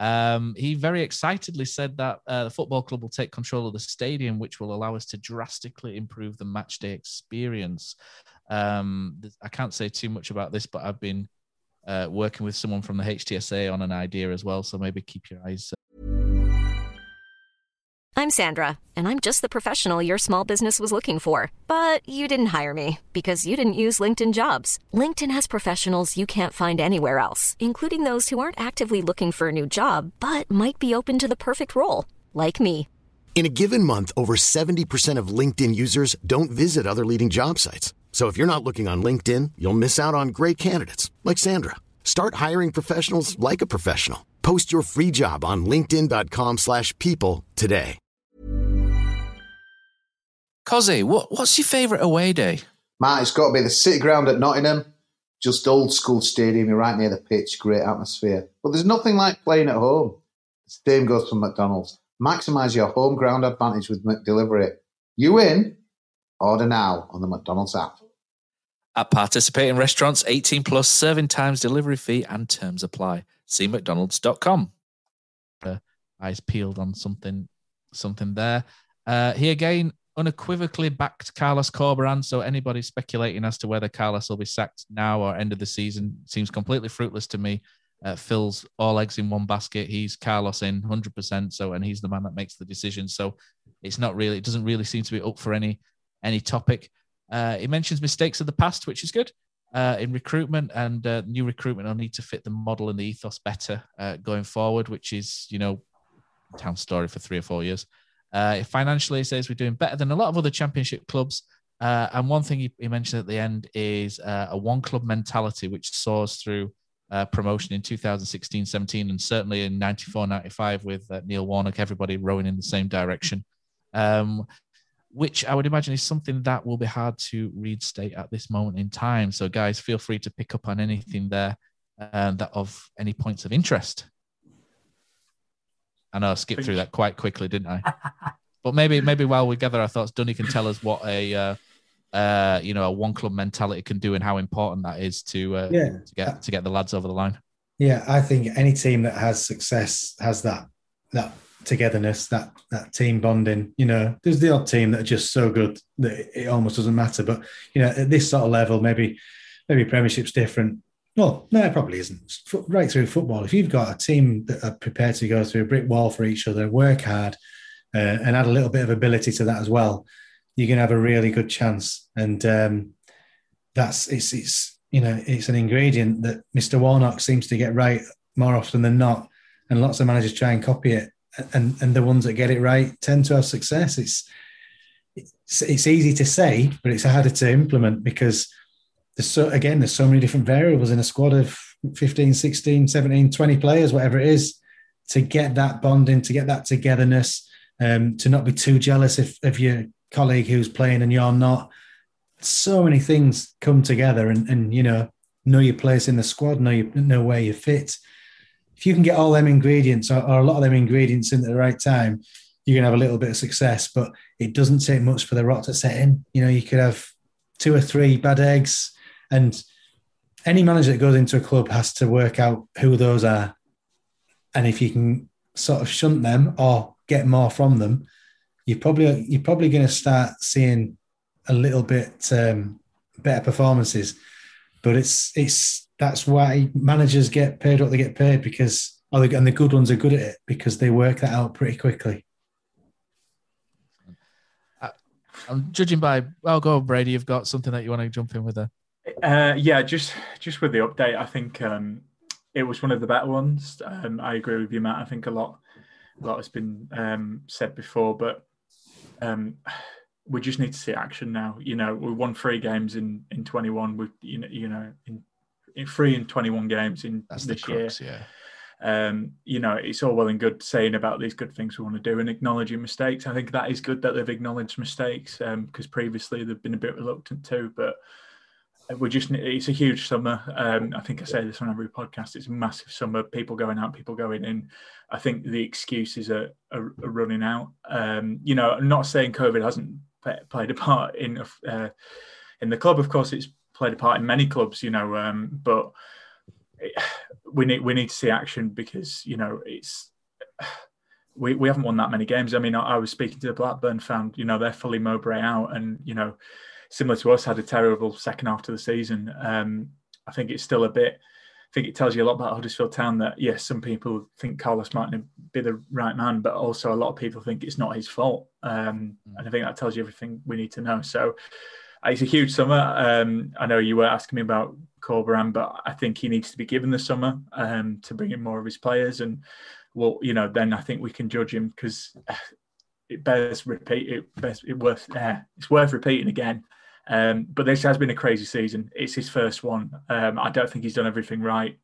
Um, he very excitedly said that uh, the football club will take control of the stadium, which will allow us to drastically improve the match day experience. Um, I can't say too much about this, but I've been uh, working with someone from the HTSA on an idea as well. So maybe keep your eyes. I'm Sandra, and I'm just the professional your small business was looking for. But you didn't hire me because you didn't use LinkedIn jobs. LinkedIn has professionals you can't find anywhere else, including those who aren't actively looking for a new job, but might be open to the perfect role, like me. In a given month, over 70% of LinkedIn users don't visit other leading job sites. So if you're not looking on LinkedIn, you'll miss out on great candidates like Sandra. Start hiring professionals like a professional. Post your free job on linkedin.com/people today. Cozzy, what, what's your favourite away day? Matt, it's got to be the City Ground at Nottingham. Just old school stadium, you're right near the pitch, great atmosphere. But there's nothing like playing at home. The same goes for McDonald's. Maximise your home ground advantage with McDelivery. You in? Order now on the McDonald's app. At participating restaurants, 18 plus serving times, delivery fee, and terms apply. See McDonald's.com. Uh, eyes peeled on something, something there. Uh, he again unequivocally backed Carlos Corberán. So anybody speculating as to whether Carlos will be sacked now or end of the season seems completely fruitless to me. Uh, Phil's all eggs in one basket. He's Carlos in 100%. So, and he's the man that makes the decision. So it's not really, it doesn't really seem to be up for any any topic. Uh, he mentions mistakes of the past, which is good uh, in recruitment, and uh, new recruitment will need to fit the model and the ethos better uh, going forward, which is, you know, town story for three or four years. Uh, financially, he says we're doing better than a lot of other championship clubs. Uh, and one thing he, he, mentioned at the end is a one club mentality, which soars through promotion in 2016 17, and certainly in 94 95 with Neil Warnock, everybody rowing in the same direction. Um, which I would imagine is something that will be hard to reinstate at this moment in time. So, guys, feel free to pick up on anything there uh, that of any points of interest. I know I skipped through that quite quickly, didn't I? (laughs) but maybe, maybe while we gather our thoughts, Dunny can tell us what a uh, uh, you know a one club mentality can do and how important that is to uh, yeah. to get to get the lads over the line. Yeah, I think any team that has success has that that togetherness, that that team bonding. You know, there's the odd team that are just so good that it almost doesn't matter. But you know, at this sort of level, maybe maybe Premiership's different. Well, no, it probably isn't. Right through football, if you've got a team that are prepared to go through a brick wall for each other, work hard, uh, and add a little bit of ability to that as well, you're going to have a really good chance. And um, that's it's it's you know it's an ingredient that Mr. Warnock seems to get right more often than not, and lots of managers try and copy it and and the ones that get it right tend to have success. It's it's, it's easy to say, but it's harder to implement because there's so again there's so many different variables in a squad of 15, 16, 17, 20 players, whatever it is, to get that bonding, to get that togetherness, um, to not be too jealous if of your colleague who's playing and you're not. So many things come together, and and you know know your place in the squad, know you know where you fit if you can get all them ingredients or, or a lot of them ingredients in at the right time, you're gonna have a little bit of success. But it doesn't take much for the rot to set in. You know, you could have two or three bad eggs, and any manager that goes into a club has to work out who those are, and if you can sort of shunt them or get more from them, you're probably you're probably going to start seeing a little bit um, better performances. But it's it's that's why managers get paid what they get paid because oh, and the good ones are good at it because they work that out pretty quickly. Uh, I'm judging by well, go Brady. You've got something that you want to jump in with there. Uh, yeah, just just with the update, I think um, it was one of the better ones. Um, I agree with you, Matt. I think a lot, a lot has been um, said before, but um, we just need to see action now. You know, we won three games in in 21. We, you know, you know, in in three and 21 games in That's this crux, year. Yeah. Um, you know, it's all well and good saying about these good things we want to do and acknowledging mistakes. I think that is good that they've acknowledged mistakes because um, previously they've been a bit reluctant to, but we just it's a huge summer. Um, I think I say this on every podcast. It's a massive summer. People going out, people going in. I think the excuses are, are, are running out. Um, you know, I'm not saying COVID hasn't played a part in uh, in the club. Of course, it's played a part in many clubs, you know, um, but it, we need we need to see action because you know it's we, we haven't won that many games. I mean, I, I was speaking to the Blackburn fan, you know, they're fully Mowbray out, and you know, similar to us, had a terrible second half to the season. Um, I think it's still a bit. I think it tells you a lot about Huddersfield Town that yes, some people think Carlos Martin be the right man, but also a lot of people think it's not his fault. Um, mm. and I think that tells you everything we need to know. So it's a huge summer. Um, I know you were asking me about Corberan, but I think he needs to be given the summer um, to bring in more of his players. And well, you know, then I think we can judge him because it bears repeat. It bears it worth. Uh, it's worth repeating again. Um, but this has been a crazy season. It's his first one. Um, I don't think he's done everything right,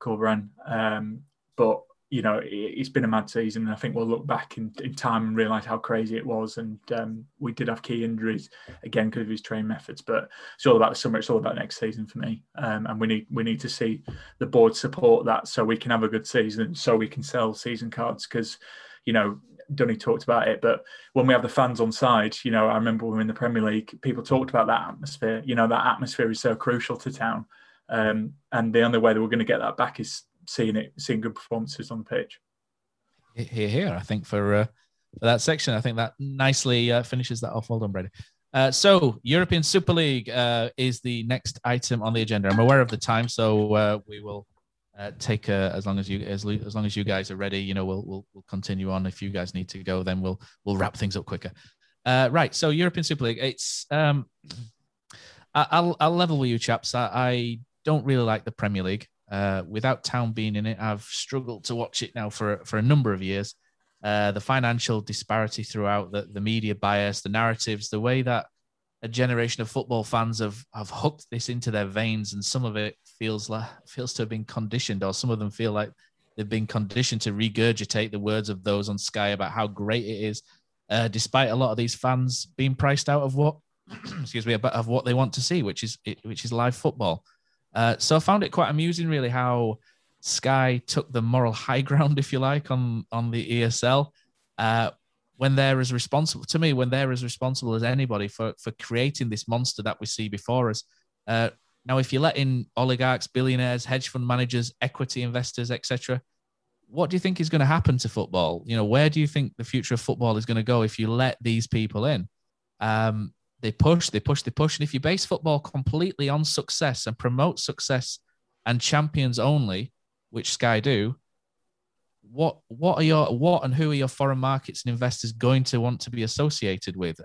Corberan. Um, but you know, it, has been a mad season. And I think we'll look back in, in time and realise how crazy it was. And um, we did have key injuries again because of his training methods. But it's all about the summer. It's all about next season for me. Um, and we need we need to see the board support that so we can have a good season, so we can sell season cards. Because you know, Dunny talked about it, but when we have the fans on side, you know, I remember when we were in the Premier League, people talked about that atmosphere. You know, that atmosphere is so crucial to town. Um, and the only way that we're going to get that back is seeing it, seeing good performances on the pitch. Here, here, I think for, uh, for that section, I think that nicely uh, finishes that off. Well done, Brady. Uh, so, European Super League uh, is the next item on the agenda. I'm aware of the time, so uh, we will uh, take as long as you as, as long as you guys are ready. You know, we'll, we'll we'll continue on. If you guys need to go, then we'll we'll wrap things up quicker. right. So, European Super League. It's um, I, will I'll level with you, chaps. I, I don't really like the Premier League. Uh, without Town being in it, I've struggled to watch it now for for a number of years. Uh, the financial disparity throughout, the, the media bias, the narratives, the way that a generation of football fans have have hooked this into their veins, and some of it feels like feels to have been conditioned, or some of them feel like they've been conditioned to regurgitate the words of those on Sky about how great it is, uh, despite a lot of these fans being priced out of what, (clears throat) excuse me, of what they want to see, which is which is live football. Uh, so I found it quite amusing, really, how Sky took the moral high ground, if you like, on on the ESL. Uh, when they're as responsible to me, when they're as responsible as anybody for for creating this monster that we see before us. Uh, now, if you let in oligarchs, billionaires, hedge fund managers, equity investors, etc., what do you think is going to happen to football? You know, where do you think the future of football is going to go if you let these people in? Um, they push, they push, they push. And if you base football completely on success and promote success and champions only, which Sky do, what what are your what and who are your foreign markets and investors going to want to be associated with?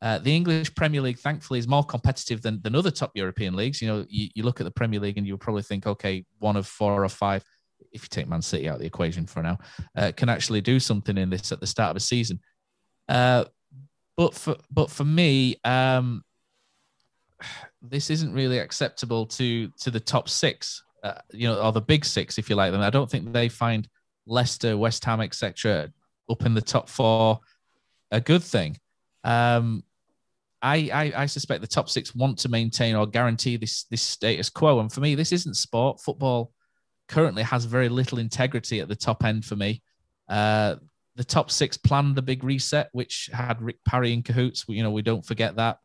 Uh, the English Premier League, thankfully, is more competitive than, than other top European leagues. You know, you, you look at the Premier League and you probably think, okay, one of four or five, if you take Man City out of the equation for now, uh, can actually do something in this at the start of a season. Uh, but for but for me, um, this isn't really acceptable to to the top six, uh, you know, or the big six, if you like them. I don't think they find Leicester, West Ham, etc., up in the top four a good thing. Um, I, I, I suspect the top six want to maintain or guarantee this this status quo, and for me, this isn't sport. Football currently has very little integrity at the top end for me. Uh, the top six planned the big reset, which had Rick Parry in cahoots. You know, we don't forget that.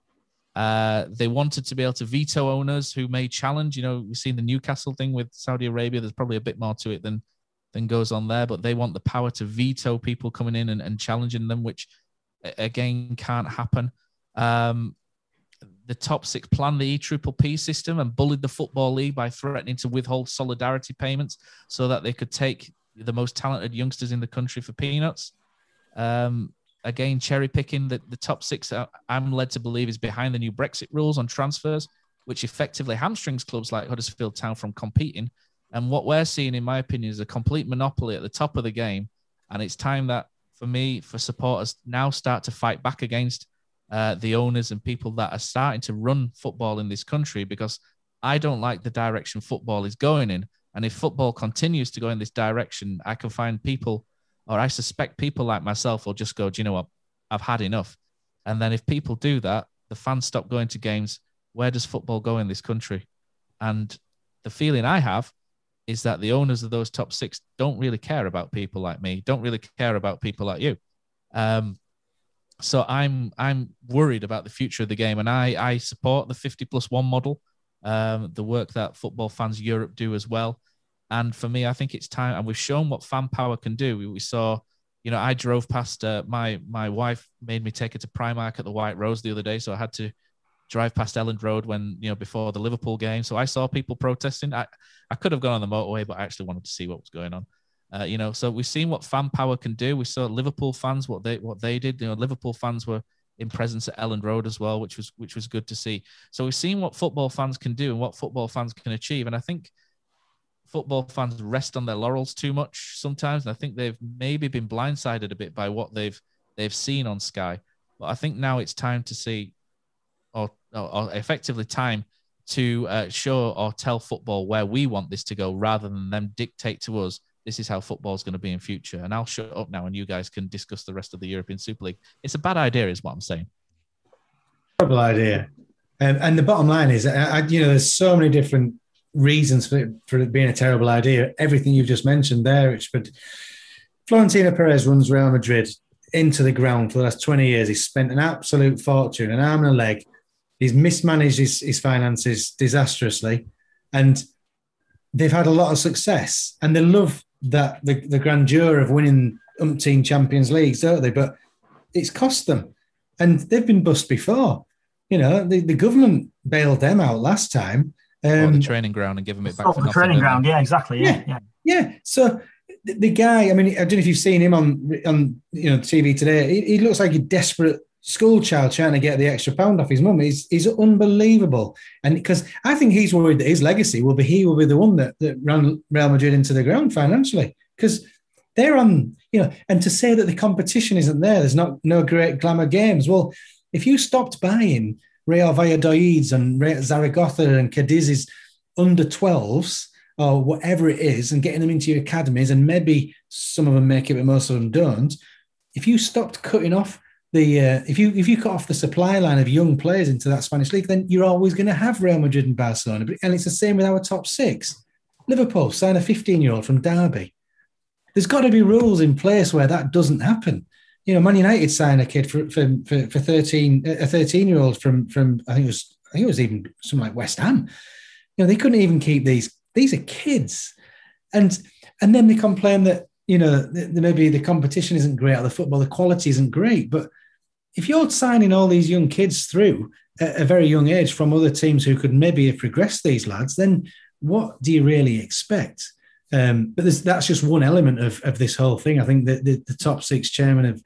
Uh, they wanted to be able to veto owners who may challenge. You know, we've seen the Newcastle thing with Saudi Arabia. There's probably a bit more to it than than goes on there, but they want the power to veto people coming in and, and challenging them, which again can't happen. Um, the top six planned the E Triple P system and bullied the football league by threatening to withhold solidarity payments so that they could take the most talented youngsters in the country for peanuts. Um, again, cherry picking the, the top six, I'm led to believe, is behind the new Brexit rules on transfers, which effectively hamstrings clubs like Huddersfield Town from competing. And what we're seeing, in my opinion, is a complete monopoly at the top of the game. And it's time that, for me, for supporters, now start to fight back against uh, the owners and people that are starting to run football in this country because I don't like the direction football is going in. And if football continues to go in this direction, I can find people, or I suspect people like myself will just go, do you know what? I've had enough. And then if people do that, the fans stop going to games. Where does football go in this country? And the feeling I have is that the owners of those top six don't really care about people like me, don't really care about people like you. Um, so I'm I'm worried about the future of the game, and I I support the 50 plus one model, um, the work that Football Fans Europe do as well. And for me, I think it's time, and we've shown what fan power can do. We, we saw, you know, I drove past uh, my my wife made me take her to Primark at the White Rose the other day, so I had to drive past Elland Road when you know before the Liverpool game. So I saw people protesting. I I could have gone on the motorway, but I actually wanted to see what was going on. Uh, you know, so we've seen what fan power can do. We saw Liverpool fans what they what they did. You know, Liverpool fans were in presence at Elland Road as well, which was which was good to see. So we've seen what football fans can do and what football fans can achieve. And I think football fans rest on their laurels too much sometimes. And I think they've maybe been blindsided a bit by what they've they've seen on Sky. But I think now it's time to see, or, or, or effectively time to uh, show or tell football where we want this to go, rather than them dictate to us this is how football is going to be in future. And I'll shut up now, and you guys can discuss the rest of the European Super League. It's a bad idea, is what I'm saying. Terrible idea. And the bottom line is, I, you know, there's so many different reasons for it, for it being a terrible idea. Everything you've just mentioned there, Rich, but Florentino Perez runs Real Madrid into the ground for the last 20 years. He's spent an absolute fortune, an arm and a leg. He's mismanaged his, his finances disastrously. And they've had a lot of success. And they love that the, the grandeur of winning umpteen Champions Leagues, don't they? But it's cost them. And they've been bust before. You know, the, the government bailed them out last time. Um, the training ground and give them it back. On the training ground, yeah, exactly. Yeah, yeah. Yeah. So the, the, guy, I mean, I don't know if you've seen him on on you know TV today. He, he looks like a desperate school child trying to get the extra pound off his mum. He's he's unbelievable, and because I think he's worried that his legacy will be he will be the one that that ran Real Madrid into the ground financially because they're on you know, and to say that the competition isn't there, there's not no great glamour games. Well, if you stopped buying Real Valladolid's and Zaragoza and Cadiz's under 12s or whatever it is and getting them into your academies, and maybe some of them make it, but most of them don't. If you stopped cutting off the uh, if you if you cut off the supply line of young players into that Spanish league, then you're always going to have Real Madrid and Barcelona. And it's the same with our top six. Liverpool sign a 15 year old from Derby. There's got to be rules in place where that doesn't happen. You know, Man United signed a kid for for, for, for 13 a 13 year old from from I think it was I think it was even something like West Ham. You know, they couldn't even keep these. These are kids, and and then they complain that you know maybe the competition isn't great or the football, the quality isn't great, but if you're signing all these young kids through at a very young age from other teams who could maybe have progressed these lads, then what do you really expect? Um, but that's just one element of, of this whole thing. I think that the, the, top six chairmen of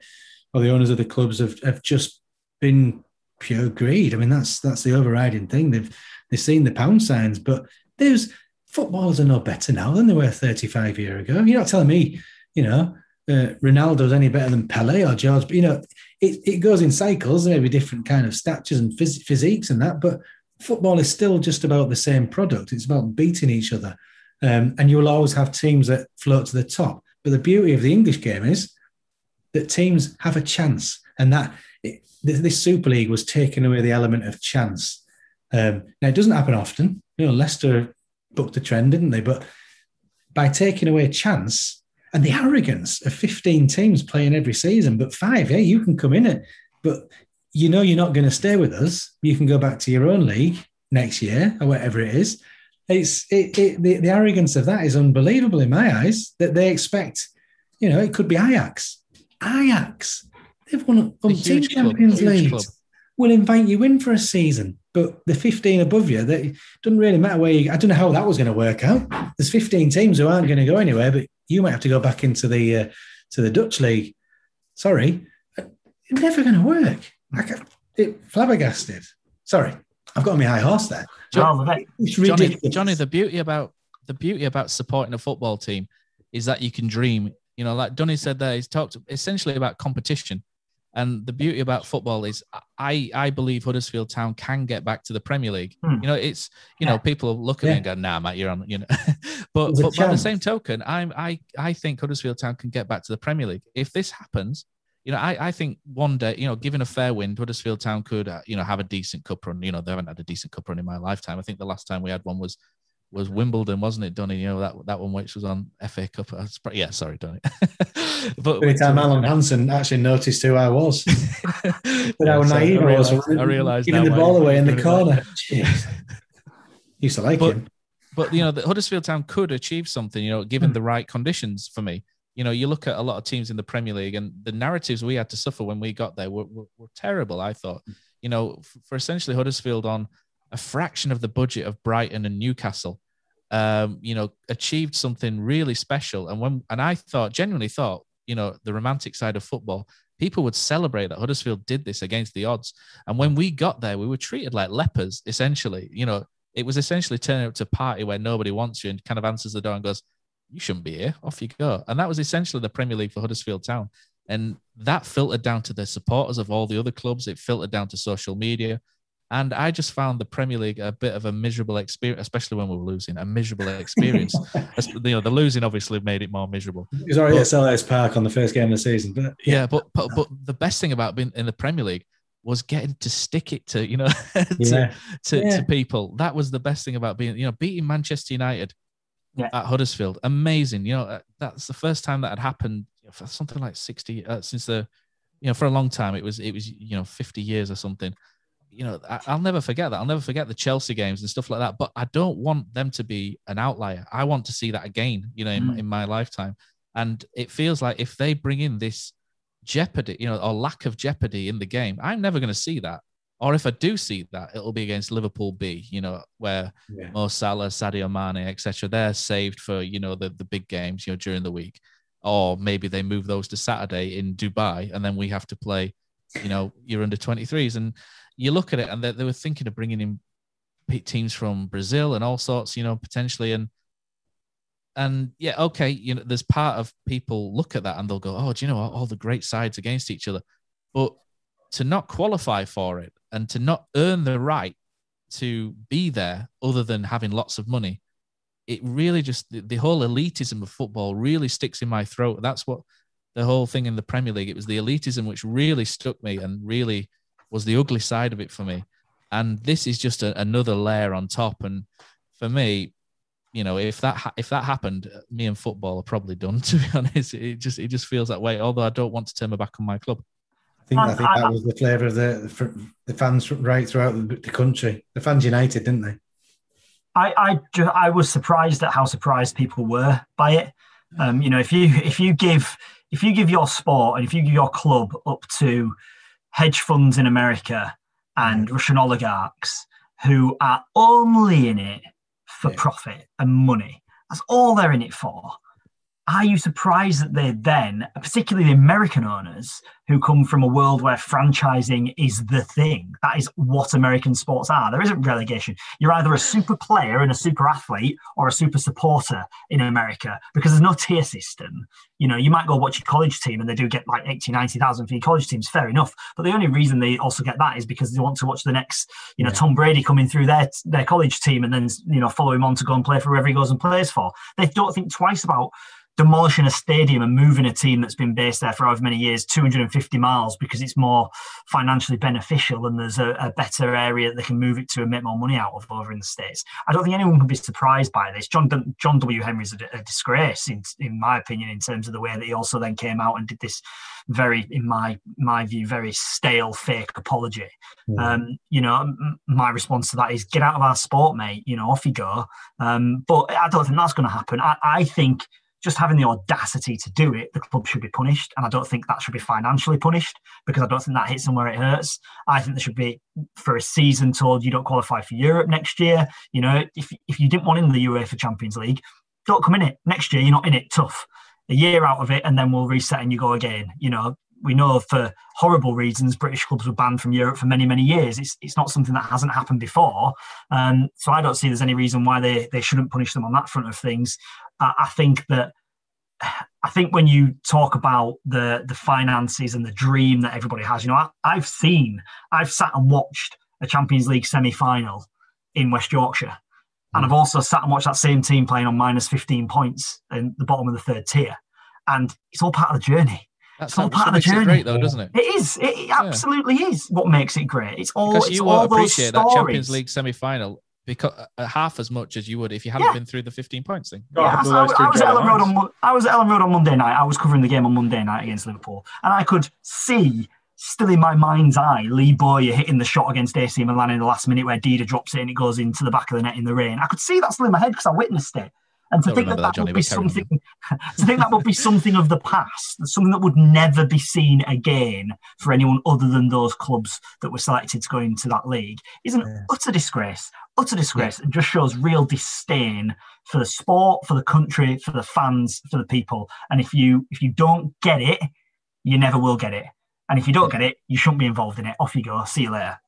or the owners of the clubs have, have just been pure greed. I mean, that's that's the overriding thing. They've they've seen the pound signs, but there's footballers are no better now than they were 35 years ago. You're not telling me, you know, uh, Ronaldo's any better than Pele or George. But, you know, it, it goes in cycles, maybe different kind of statures and phys- physiques and that. But football is still just about the same product. It's about beating each other. Um, and you will always have teams that float to the top. But the beauty of the English game is that teams have a chance. And that it, this Super League was taking away the element of chance. Um, now, it doesn't happen often. You know, Leicester booked a trend, didn't they? But by taking away chance, and the arrogance of 15 teams playing every season, but five, yeah, you can come in it, but you know you're not going to stay with us. You can go back to your own league next year or whatever it is. It's it, it the, the arrogance of that is unbelievable in my eyes that they expect, you know, it could be Ajax. Ajax. They've won umpteen Champions League. We'll invite you in for a season. But the 15 above you, that it doesn't really matter where you I don't know how that was going to work out. There's 15 teams who aren't going to go anywhere, but you might have to go back into the uh, to the Dutch league. Sorry, it's never going to work. I it flabbergasted. Sorry, I've got my high horse there. Johnny, Johnny, Johnny, the beauty about the beauty about supporting a football team is that you can dream. You know, like Donny said there, he's talked essentially about competition. And the beauty about football is, I I believe Huddersfield Town can get back to the Premier League. Hmm. You know, it's you yeah. know people look at yeah. me and go, "Nah, mate, you're on." You know, (laughs) but but by the same token, I'm I I think Huddersfield Town can get back to the Premier League if this happens. You know, I, I think one day, you know, given a fair wind, Huddersfield Town could, uh, you know, have a decent cup run. You know, they haven't had a decent cup run in my lifetime. I think the last time we had one was was Wimbledon, wasn't it, Donny? You know that that one which was on FA Cup. Yeah, sorry, Donny. (laughs) but every time Alan Hansen actually noticed who I was, (laughs) (laughs) but yeah, how naive I, was. I realised giving the ball away in the corner. Used to like but, him. But you know, the Huddersfield Town could achieve something. You know, given mm. the right conditions for me. You know, you look at a lot of teams in the Premier League, and the narratives we had to suffer when we got there were, were, were terrible. I thought. You know, for essentially Huddersfield on a fraction of the budget of Brighton and Newcastle um, you know, achieved something really special. And when and I thought, genuinely thought, you know, the romantic side of football, people would celebrate that Huddersfield did this against the odds. And when we got there, we were treated like lepers, essentially. You know, it was essentially turning up to a party where nobody wants you and kind of answers the door and goes, You shouldn't be here. Off you go. And that was essentially the Premier League for Huddersfield Town. And that filtered down to the supporters of all the other clubs. It filtered down to social media. And I just found the Premier League a bit of a miserable experience, especially when we were losing. A miserable experience. (laughs) you know, the losing obviously made it more miserable. It was already but, at Selhurst Park on the first game of the season, but yeah, yeah but, but but the best thing about being in the Premier League was getting to stick it to you know (laughs) to, yeah. To, yeah. to people. That was the best thing about being you know beating Manchester United yeah. at Huddersfield. Amazing. You know uh, that's the first time that had happened for something like sixty uh, since the you know for a long time. It was it was you know fifty years or something you know, I, will never forget that. I'll never forget the Chelsea games and stuff like that. But I don't want them to be an outlier. I want to see that again, you know, in, mm. in my lifetime. And it feels like if they bring in this jeopardy, you know, or lack of jeopardy in the game, I'm never going to see that. Or if I do see that, it'll be against Liverpool B, you know, where yeah. Mo Salah, Sadio Mane, etc. They're saved for you know the the big games, you know, during the week. Or maybe they move those to Saturday in Dubai, and then we have to play, you know, you're under 23s. And you look at it and they, they were thinking of bringing in teams from Brazil and all sorts, you know, potentially. And and yeah, okay, you know, there's part of people look at that and they'll go, oh, do you know? All the great sides against each other, but to not qualify for it and to not earn the right to be there, other than having lots of money, it really just the, the whole elitism of football really sticks in my throat. That's what the whole thing in the Premier League. It was the elitism which really stuck me and really was the ugly side of it for me. And this is just a, another layer on top. And for me, you know, if that ha- if that happened, me and football are probably done. (laughs) To be honest, it just it just feels that way. Although I don't want to turn my back on my club. I think I think that was the flavour of the the fans right throughout the, the country. The fans united, didn't they? I I, I was surprised at how surprised people were by it. Um, you know, if you if you give if you give your sport and if you give your club up to hedge funds in America and Russian oligarchs who are only in it for yeah. profit and money. That's all they're in it for are you surprised that they then, particularly the American owners who come from a world where franchising is the thing? That is what American sports are. There isn't relegation. You're either a super player and a super athlete or a super supporter in America because there's no tier system. You know, you might go watch your college team and they do get like 80, 90,000 for your college teams, fair enough. But the only reason they also get that is because they want to watch the next, you know, yeah. Tom Brady coming through their their college team and then, you know, follow him on to go and play for whoever he goes and plays for. They don't think twice about demolishing a stadium and moving a team that's been based there for however many years 250 miles because it's more financially beneficial and there's a, a, better area that they can move it to and make more money out of over in the states. I don't think anyone can be surprised by this. John john w. Henry's a, a disgrace in, in my opinion in terms of the way that he also then came out and did this very in my my view very stale fake apology. Mm. um you know my response to that is get out of our sport mate. You know off you go. Um but i don't think that's going to happen. I, I think just having the audacity to do it, the club should be punished. And I don't think that should be financially punished because I don't think that hits them where it hurts. I think there should be for a season told you don't qualify for Europe next year. You know, if, if you didn't want in the UEFA Champions League, don't come in it. Next year, you're not in it. Tough. A year out of it, and then we'll reset and you go again. You know, we know for horrible reasons British clubs were banned from Europe for many, many years. It's, it's not something that hasn't happened before. Um, so I don't see there's any reason why they, they shouldn't punish them on that front of things. I think that I think when you talk about the the finances and the dream that everybody has, you know, I, have seen, I've sat and watched a Champions League semi final in West Yorkshire, and I've also sat and watched that same team playing on minus fifteen points in the bottom of the third tier, and it's all part of the journey. That's it's all part of the journey, great though, doesn't it? It is. It, absolutely yeah. is. What makes it great? It's all. Because it's you all appreciate that Champions League semi final because uh, half as much as you would if you hadn't Yeah. been through the 15 points thing. Yeah, I, was- I I was at Elland Road on I was at Elland Road on Monday night. I was covering the game on Monday night against Liverpool, and I could see still in my mind's eye Lee Bowyer hitting the shot against AC Milan in the last minute where Dida drops it and it goes into the back of the net in the rain. I could see that still in my head because I witnessed it. And to oh, think that that, Johnny, would be but carry on. something, (laughs) to think that would be something of the past, something that would never be seen again for anyone other than those clubs that were selected to go into that league, is an utter disgrace, utter disgrace, and just shows real disdain for the sport, for the country, for the fans, for the people. And if you if you don't get it, you never will get it. And if you don't get it, you shouldn't be involved in it. Off you go. See you later.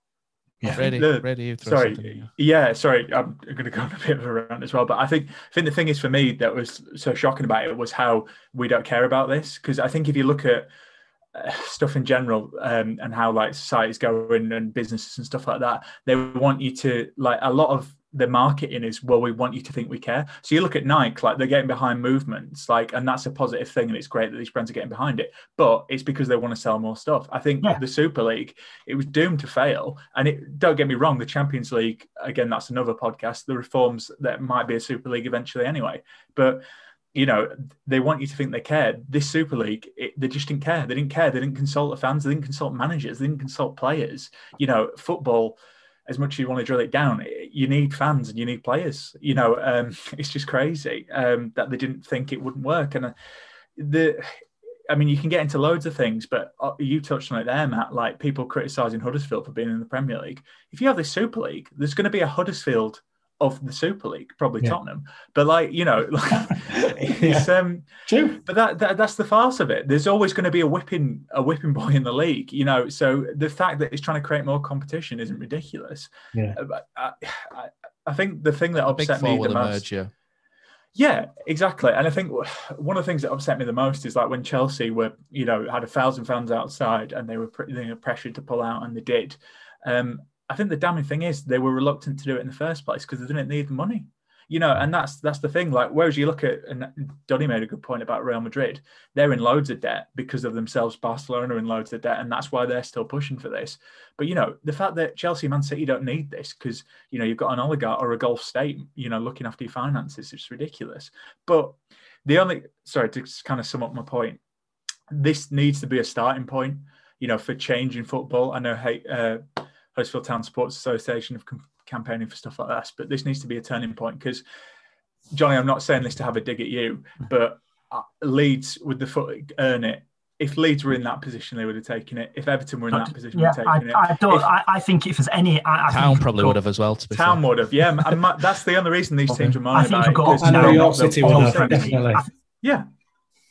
Yeah. Ready, The- ready. you sorry, something yeah, sorry. I'm going to go on a bit of a rant as well, but I think I think the thing is for me that was so shocking about it was how we don't care about this because I think if you look at uh, stuff in general um, and how like society's going and businesses and stuff like that, they want you to like a lot of the marketing is well, we want you to think we care. So you look at Nike, like they're getting behind movements, like, and that's a positive thing, and it's great that these brands are getting behind it. But it's because they want to sell more stuff. I think the Super League, it was doomed to fail. And it don't get me wrong, the Champions League, again, that's another podcast. The reforms that might be a Super League eventually anyway, but you know, they want you to think they cared. This Super League, it, they just didn't care. They didn't care. They didn't consult the fans. They didn't consult managers. They didn't consult players. You know, football, as much as you want to drill it down, you need fans and you need players. You know, um, (laughs) it's just crazy um, that they didn't think it wouldn't work. And uh, the, I mean, you can get into loads of things, but uh, you touched on it there, Matt. Like people criticizing Huddersfield for being in the Premier League. If you have this Super League, there's going to be a Huddersfield of the Super League, probably Yeah. Tottenham. But like, you know, like, (laughs) it's um True. But that, that that's the farce of it. There's always going to be a whipping a whipping boy in the league, you know. So the fact that it's trying to create more competition isn't ridiculous. Yeah. Uh, but I, I, I think the thing that The big upset me the most. emerge, yeah. Yeah, exactly. And I think one of the things that upset me the most is like when Chelsea were, you know, had a thousand fans outside and they were pre- they were pressured to pull out, and they did. Um, I think the damning thing is they were reluctant to do it in the first place because they didn't need the money. You know, and that's that's the thing. Like, whereas you look at, and Donny made a good point about Real Madrid, they're in loads of debt because of themselves. Barcelona in loads of debt, and that's why they're still pushing for this. But you know, the fact that Chelsea, Man City don't need this because you know you've got an oligarch or a Gulf state, you know, looking after your finances, it's ridiculous. But the only sorry to kind of sum up my point, this needs to be a starting point, you know, for change in football. I know, hey, uh, Huddersfield Town Supporters Association of com- campaigning for stuff like this, but this needs to be a turning point because, Johnny, I'm not saying this to have a dig at you, but uh, Leeds with the foot earn it. If Leeds were in that position, they would have taken it. If Everton were in that position, Yeah, would have I, taken it. I don't. If- I, I think if there's any, I, I Town think probably would have as well. To be Town fair. would have, yeah. And my, that's the only reason these teams were I moaning think about you it. got 'cause up now. they're York City they're would have, definitely. Yeah,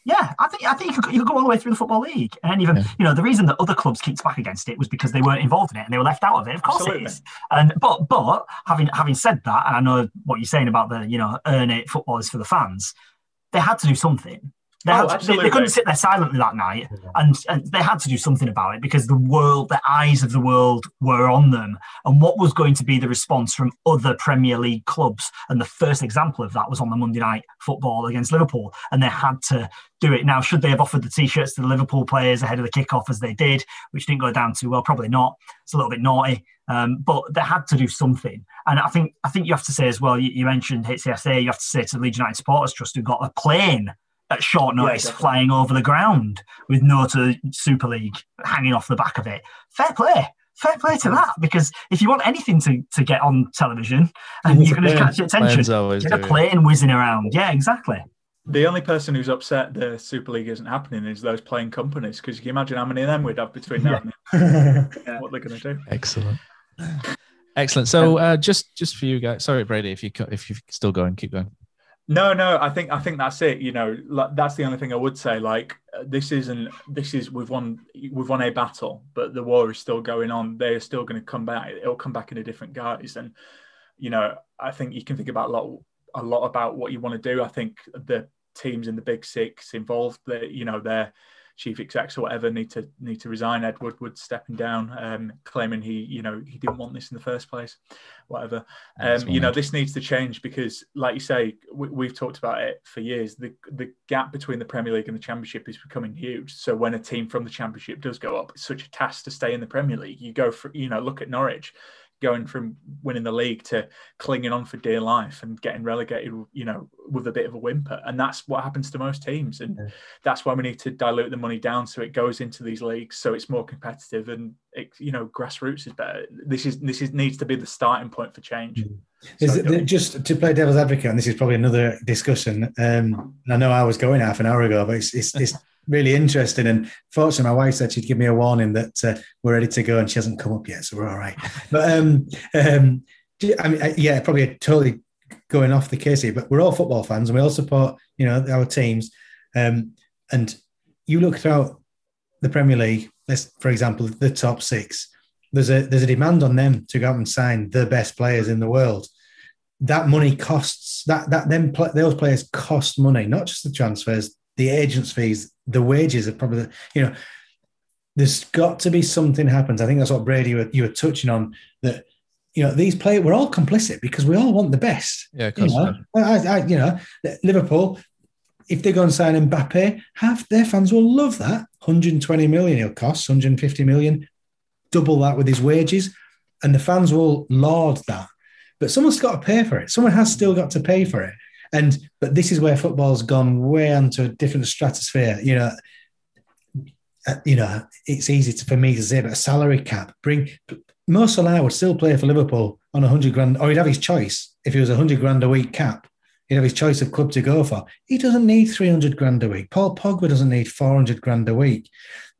Yeah, I think I think you could, you could go all the way through the football league, and even you know the reason that other clubs kicked back against it was because they weren't involved in it and they were left out of it. Of course Absolutely. it is. And but but having having said that, and I know what you're saying about the you know earn it footballers for the fans, they had to do something. They, Oh, to- they- they, couldn't sit there silently that night, and, and they had to do something about it because the world, the eyes of the world, were on them. And what was going to be the response from other Premier League clubs? And the first example of that was on the Monday night football against Liverpool, and they had to do it. Now, should they have offered the t-shirts to the Liverpool players ahead of the kickoff as they did, which didn't go down too well? Probably not. It's a little bit naughty. Um, but they had to do something, and I think I think you have to say as well. You, you mentioned HTSA. You have to say to the Leeds United Supporters Trust, who got a plane at short notice definitely. flying over the ground with no to Super League hanging off the back of it. Fair play. Fair play to that because if you want anything to, to get on television and It's (laughs) you're a going to plane. catch attention, Planes always get a plane whizzing around. Yeah, exactly. The only person who's upset the Super League isn't happening is those playing companies because you can imagine how many of them we'd have between now and then. (laughs) What they're going to do. Excellent. Excellent. So uh, just just for you guys, sorry Brady, if you if you're still going, keep going. No, no, I think I think that's it. You know, that's the only thing I would say. Like, uh, this isn't. This is we've won. We've won a battle, but the war is still going on. They are still going to come back. It'll come back in a different guise. And you know, I think you can think about a lot, a lot about what you want to do. I think the teams in the big six involved, that you know, their chief execs or whatever need to need to resign. Ed Woodward stepping down, um, claiming he, you know, he didn't want this in the first place. Whatever. Um, you know, this needs to change because, like you say, we, we've talked about it for years. The the gap between the Premier League and the Championship is becoming huge. So when a team from the Championship does go up, it's such a task to stay in the Premier League. You go for, you know, look at Norwich, going from winning the league to clinging on for dear life and getting relegated, you know, with a bit of a whimper. And that's what happens to most teams. And yeah. that's why we need to dilute the money down so it goes into these leagues so it's more competitive and it, you know, grassroots is better. This is this is needs to be the starting point for change. Mm. Is it, just to play devil's advocate, and this is probably another discussion. Um, I know I was going half an hour ago, but it's, it's, it's really interesting. And fortunately, my wife said she'd give me a warning that uh, we're ready to go, and she hasn't come up yet, so we're all right. (laughs) But um, um, I mean, yeah, probably totally going off the case here, but we're all football fans, and we all support, you know, our teams. Um, and you look throughout the Premier League, let's for example, the top six. There's a there's a demand on them to go out and sign the best players in the world. That money costs that that them those players cost money, not just the transfers, the agents' fees, the wages are probably, you know, there's got to be something happens. I think that's what Brady you were, you were touching on that. You know, these players we're all complicit because we all want the best. Yeah, you know, I, I, you know, Liverpool, if they go and sign Mbappe, half their fans will love that. 120 million he'll cost, 150 million, double that with his wages, and the fans will laud that. But someone's got to pay for it. Someone has still got to pay for it. And but this is where football's gone way onto a different stratosphere. You know, uh, you know, it's easy to, for me to say, but a salary cap bring Mo Salah would still play for Liverpool on a hundred grand, or he'd have his choice if he was a hundred grand a week cap. He'd have his choice of club to go for. He doesn't need three hundred grand a week. Paul Pogba doesn't need four hundred grand a week.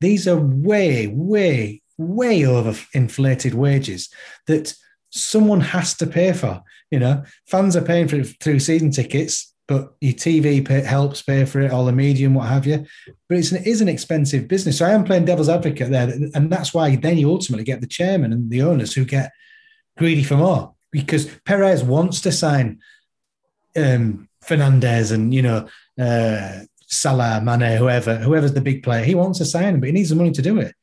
These are way, way, way over inflated wages that someone has to pay for. You know, fans are paying for it through season tickets, but your TV pay, helps pay for it, all the medium, what have you. But it's an, it is an expensive business. So I am playing devil's advocate there, and that's why then you ultimately get the chairman and the owners who get greedy for more because Perez wants to sign um, Fernandes and you know uh, Salah, Mane, whoever, whoever's the big player. He wants to sign him, but he needs the money to do it.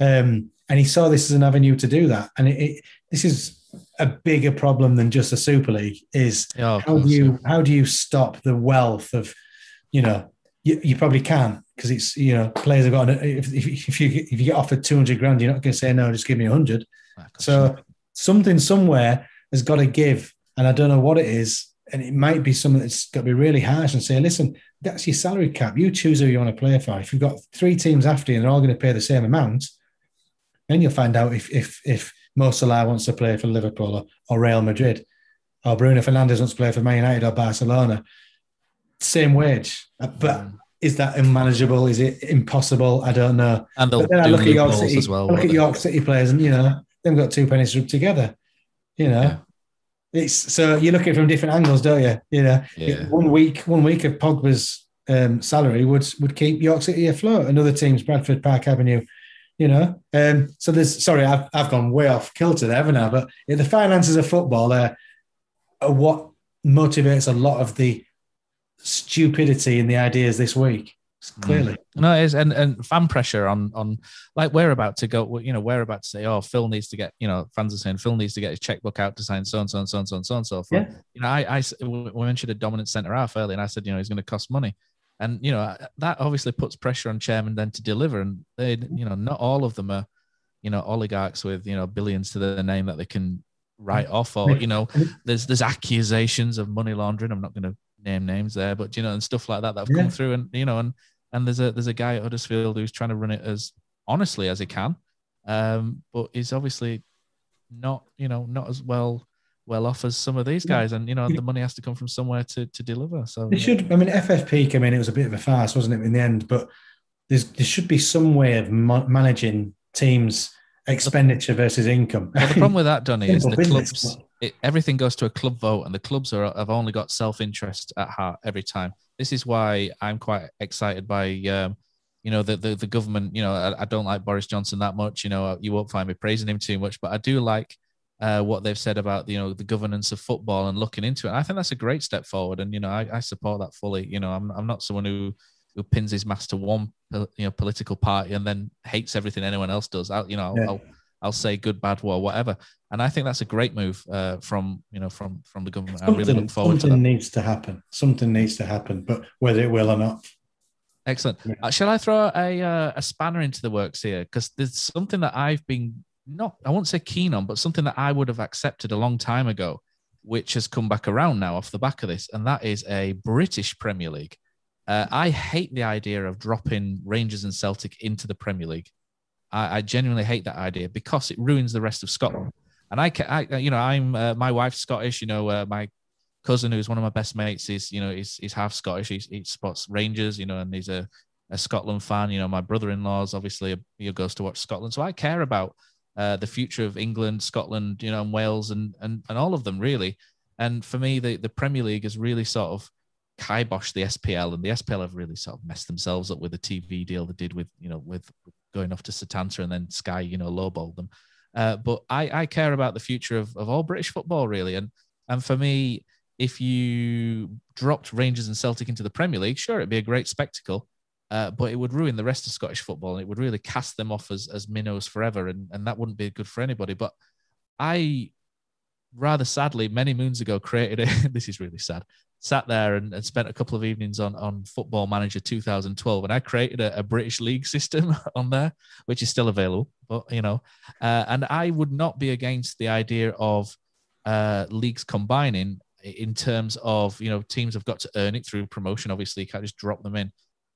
Um, and he saw this as an avenue to do that. And it, it, this is a bigger problem than just a Super League is how do you how do you stop the wealth of you know you, you probably can't because it's you know players have got if, if you if you get offered 200 grand you're not going to say no just give me 100 so something somewhere has got to give and I don't know what it is and it might be something that's got to be really harsh and say listen that's your salary cap. You choose who you want to play for. If you've got three teams after you and they're all going to pay the same amount then you'll find out if if if Mo Salah wants to play for Liverpool or, or Real Madrid, or Bruno Fernandes wants to play for Man United or Barcelona. Same wage, uh, but mm. is that unmanageable? Is it impossible? I don't know. And they'll then I look at York City as well. I look at York City players, and you know they've got two pennies rubbed together. You know, yeah. it's so you look at it from different angles, don't you? You know, yeah. one week, one week of Pogba's um, salary would would keep York City afloat. Another team's Bradford Park Avenue you know. Um, so there's sorry, I've, I've gone way off kilter there, haven't I? But yeah, the finances of football are, are what motivates a lot of the stupidity in the ideas this week. Clearly, mm. no, it is, and and fan pressure on on like we're about to go. You know, we're about to say, oh, Phil needs to get. You know, fans are saying Phil needs to get his checkbook out to sign so and so and so and so and so and so. Yeah. You know, I I we mentioned a dominant centre half earlier, and I said, you know, he's going to cost money and you know that obviously puts pressure on chairman then to deliver. And they you know not all of them are you know oligarchs with you know billions to their name that they can write off or you know there's there's accusations of money laundering. I'm not going to name names there but you know and stuff like that that have yeah. come through. And you know and and there's a there's a guy at Huddersfield who's trying to run it as honestly as he can. Um but he's obviously not you know not as well well off as some of these guys, and you know the money has to come from somewhere to to deliver. So it should. I mean, FFP came in; it was a bit of a farce, wasn't it, in the end? But there's there should be some way of ma- managing teams' expenditure versus income. Well, the problem with that, Donny, is (laughs) the clubs. It, everything goes to a club vote, and the clubs are have only got self interest at heart every time. This is why I'm quite excited by. Um, you know the, the the government. You know, I, I don't like Boris Johnson that much. You know, you won't find me praising him too much, but I do like uh, what they've said about you know the governance of football and looking into it. I think that's a great step forward, and you know I, I support that fully. You know I'm I'm not someone who who pins his mask to one you know political party and then hates everything anyone else does. I'll, you know yeah. I'll I'll say good, bad, or whatever. And I think that's a great move uh, from you know from from the government. Something, I really look forward to that. Something needs to happen. Something needs to happen, but whether it will or not. Excellent. Uh, shall I throw a uh, a spanner into the works here? Because there's something that I've been not I won't say keen on, but something that I would have accepted a long time ago, which has come back around now off the back of this, and that is a British Premier League. Uh, I hate the idea of dropping Rangers and Celtic into the Premier League. I, I genuinely hate that idea because it ruins the rest of Scotland. And I, I you know, I'm uh, my wife's Scottish. You know, uh, my cousin, who's one of my best mates, is you know, he's, he's half Scottish. He spots Rangers, you know, and he's a, a Scotland fan. You know, my brother-in-law's obviously a, he goes to watch Scotland, so I care about uh, the future of England, Scotland, you know, and Wales, and and and all of them really. And for me, the the Premier League has really sort of kiboshed the SPL, and the SPL have really sort of messed themselves up with the TV deal they did with you know with going off to Setanta and then Sky, you know, lowballed them. Uh, but I, I care about the future of, of all British football, really. And and for me, if you dropped Rangers and Celtic into the Premier League, sure, it'd be a great spectacle. Uh, but it would ruin the rest of Scottish football and it would really cast them off as, as minnows forever. And, and that wouldn't be good for anybody. But I rather sadly, many moons ago, created a (laughs) this is really sad. Sat there and, and spent a couple of evenings on, on Football Manager 2012, and I created a, a British league system (laughs) on there, which is still available. But you know, uh, and I would not be against the idea of uh, leagues combining in terms of you know teams have got to earn it through promotion. Obviously, you can't just drop them in.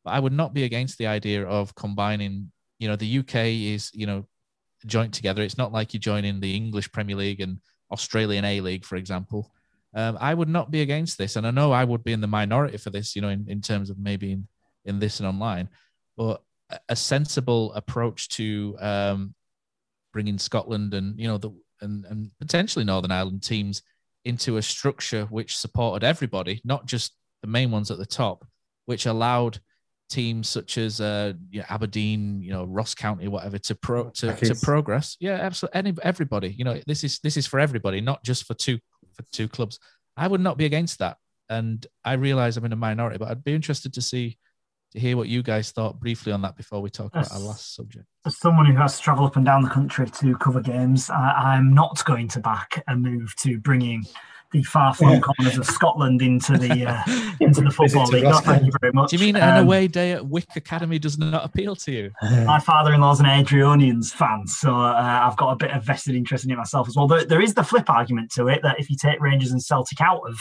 But I would not be against the idea of combining. You know, the UK is you know joint together. It's not like you join in the English Premier League and Australian A League, for example. Um, I would not be against this, and I know I would be in the minority for this. You know, in, in terms of maybe in, in this and online, but a sensible approach to um, bringing Scotland and you know the and, and potentially Northern Ireland teams into a structure which supported everybody, not just the main ones at the top, which allowed teams such as uh, you know, Aberdeen, you know Ross County, whatever, to pro to, to progress. Yeah, absolutely. Any, everybody, you know, this is this is for everybody, not just for two for two clubs. I would not be against that, and I realize I'm in a minority, but I'd be interested to see to hear what you guys thought briefly on that before we talk about our last subject. As someone who has to travel up and down the country to cover games, I, am not going to back a move to bringing the far-flung yeah. corners of Scotland into the uh, (laughs) into the football league. No, thank you very much. Do you mean um, an away day at Wick Academy does not appeal to you? (laughs) My father-in-law's an Airdrieonians fan, so uh, I've got a bit of vested interest in it myself as well. There, there is the flip argument to it that if you take Rangers and Celtic out of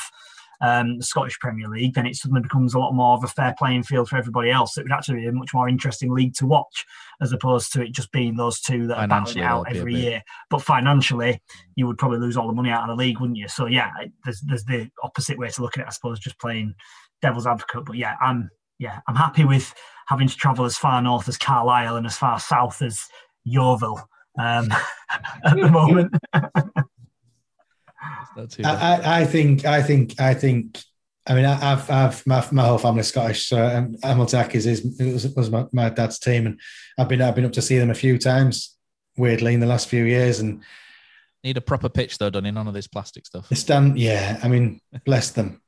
um, the Scottish Premier League, then it suddenly becomes a lot more of a fair playing field for everybody else. It would actually be a much more interesting league to watch as opposed to it just being those two that are battling out every year. But financially, you would probably lose all the money out of the league, wouldn't you? So yeah, there's there's the opposite way to look at it, I suppose, just playing devil's advocate. But yeah, I'm yeah, I'm happy with having to travel as far north as Carlisle and as far south as Yeovil um, (laughs) at the (laughs) moment. (laughs) I, I, think, I think, I think. I mean, I, have I've my, my whole family's Scottish, so um, Hamilton Accies is was, was my, my, dad's team, and I've been I've been up to see them a few times. Weirdly, in the last few years, and need a proper pitch though, done in none of this plastic stuff. The stand, yeah. I mean, bless them.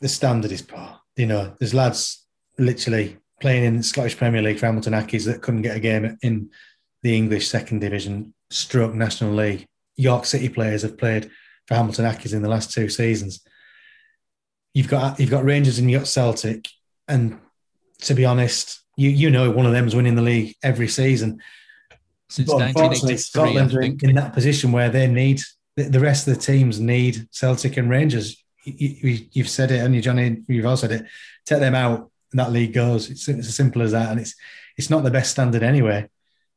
The standard is poor. You know, there's lads literally playing in the Scottish Premier League for Hamilton Accies that couldn't get a game in the English Second Division, stroke National League. York City players have played for Hamilton Accies in the last two seasons. You've got you've got Rangers and you've got Celtic, and to be honest, you you know one of them is winning the league every season. Since but unfortunately, Scotland are in, in, that position where they need the rest of the teams need Celtic and Rangers. You, have said it, and you, Johnny, you've also said it. Take them out, and that league goes. It's, it's as simple as that, and it's it's not the best standard anyway.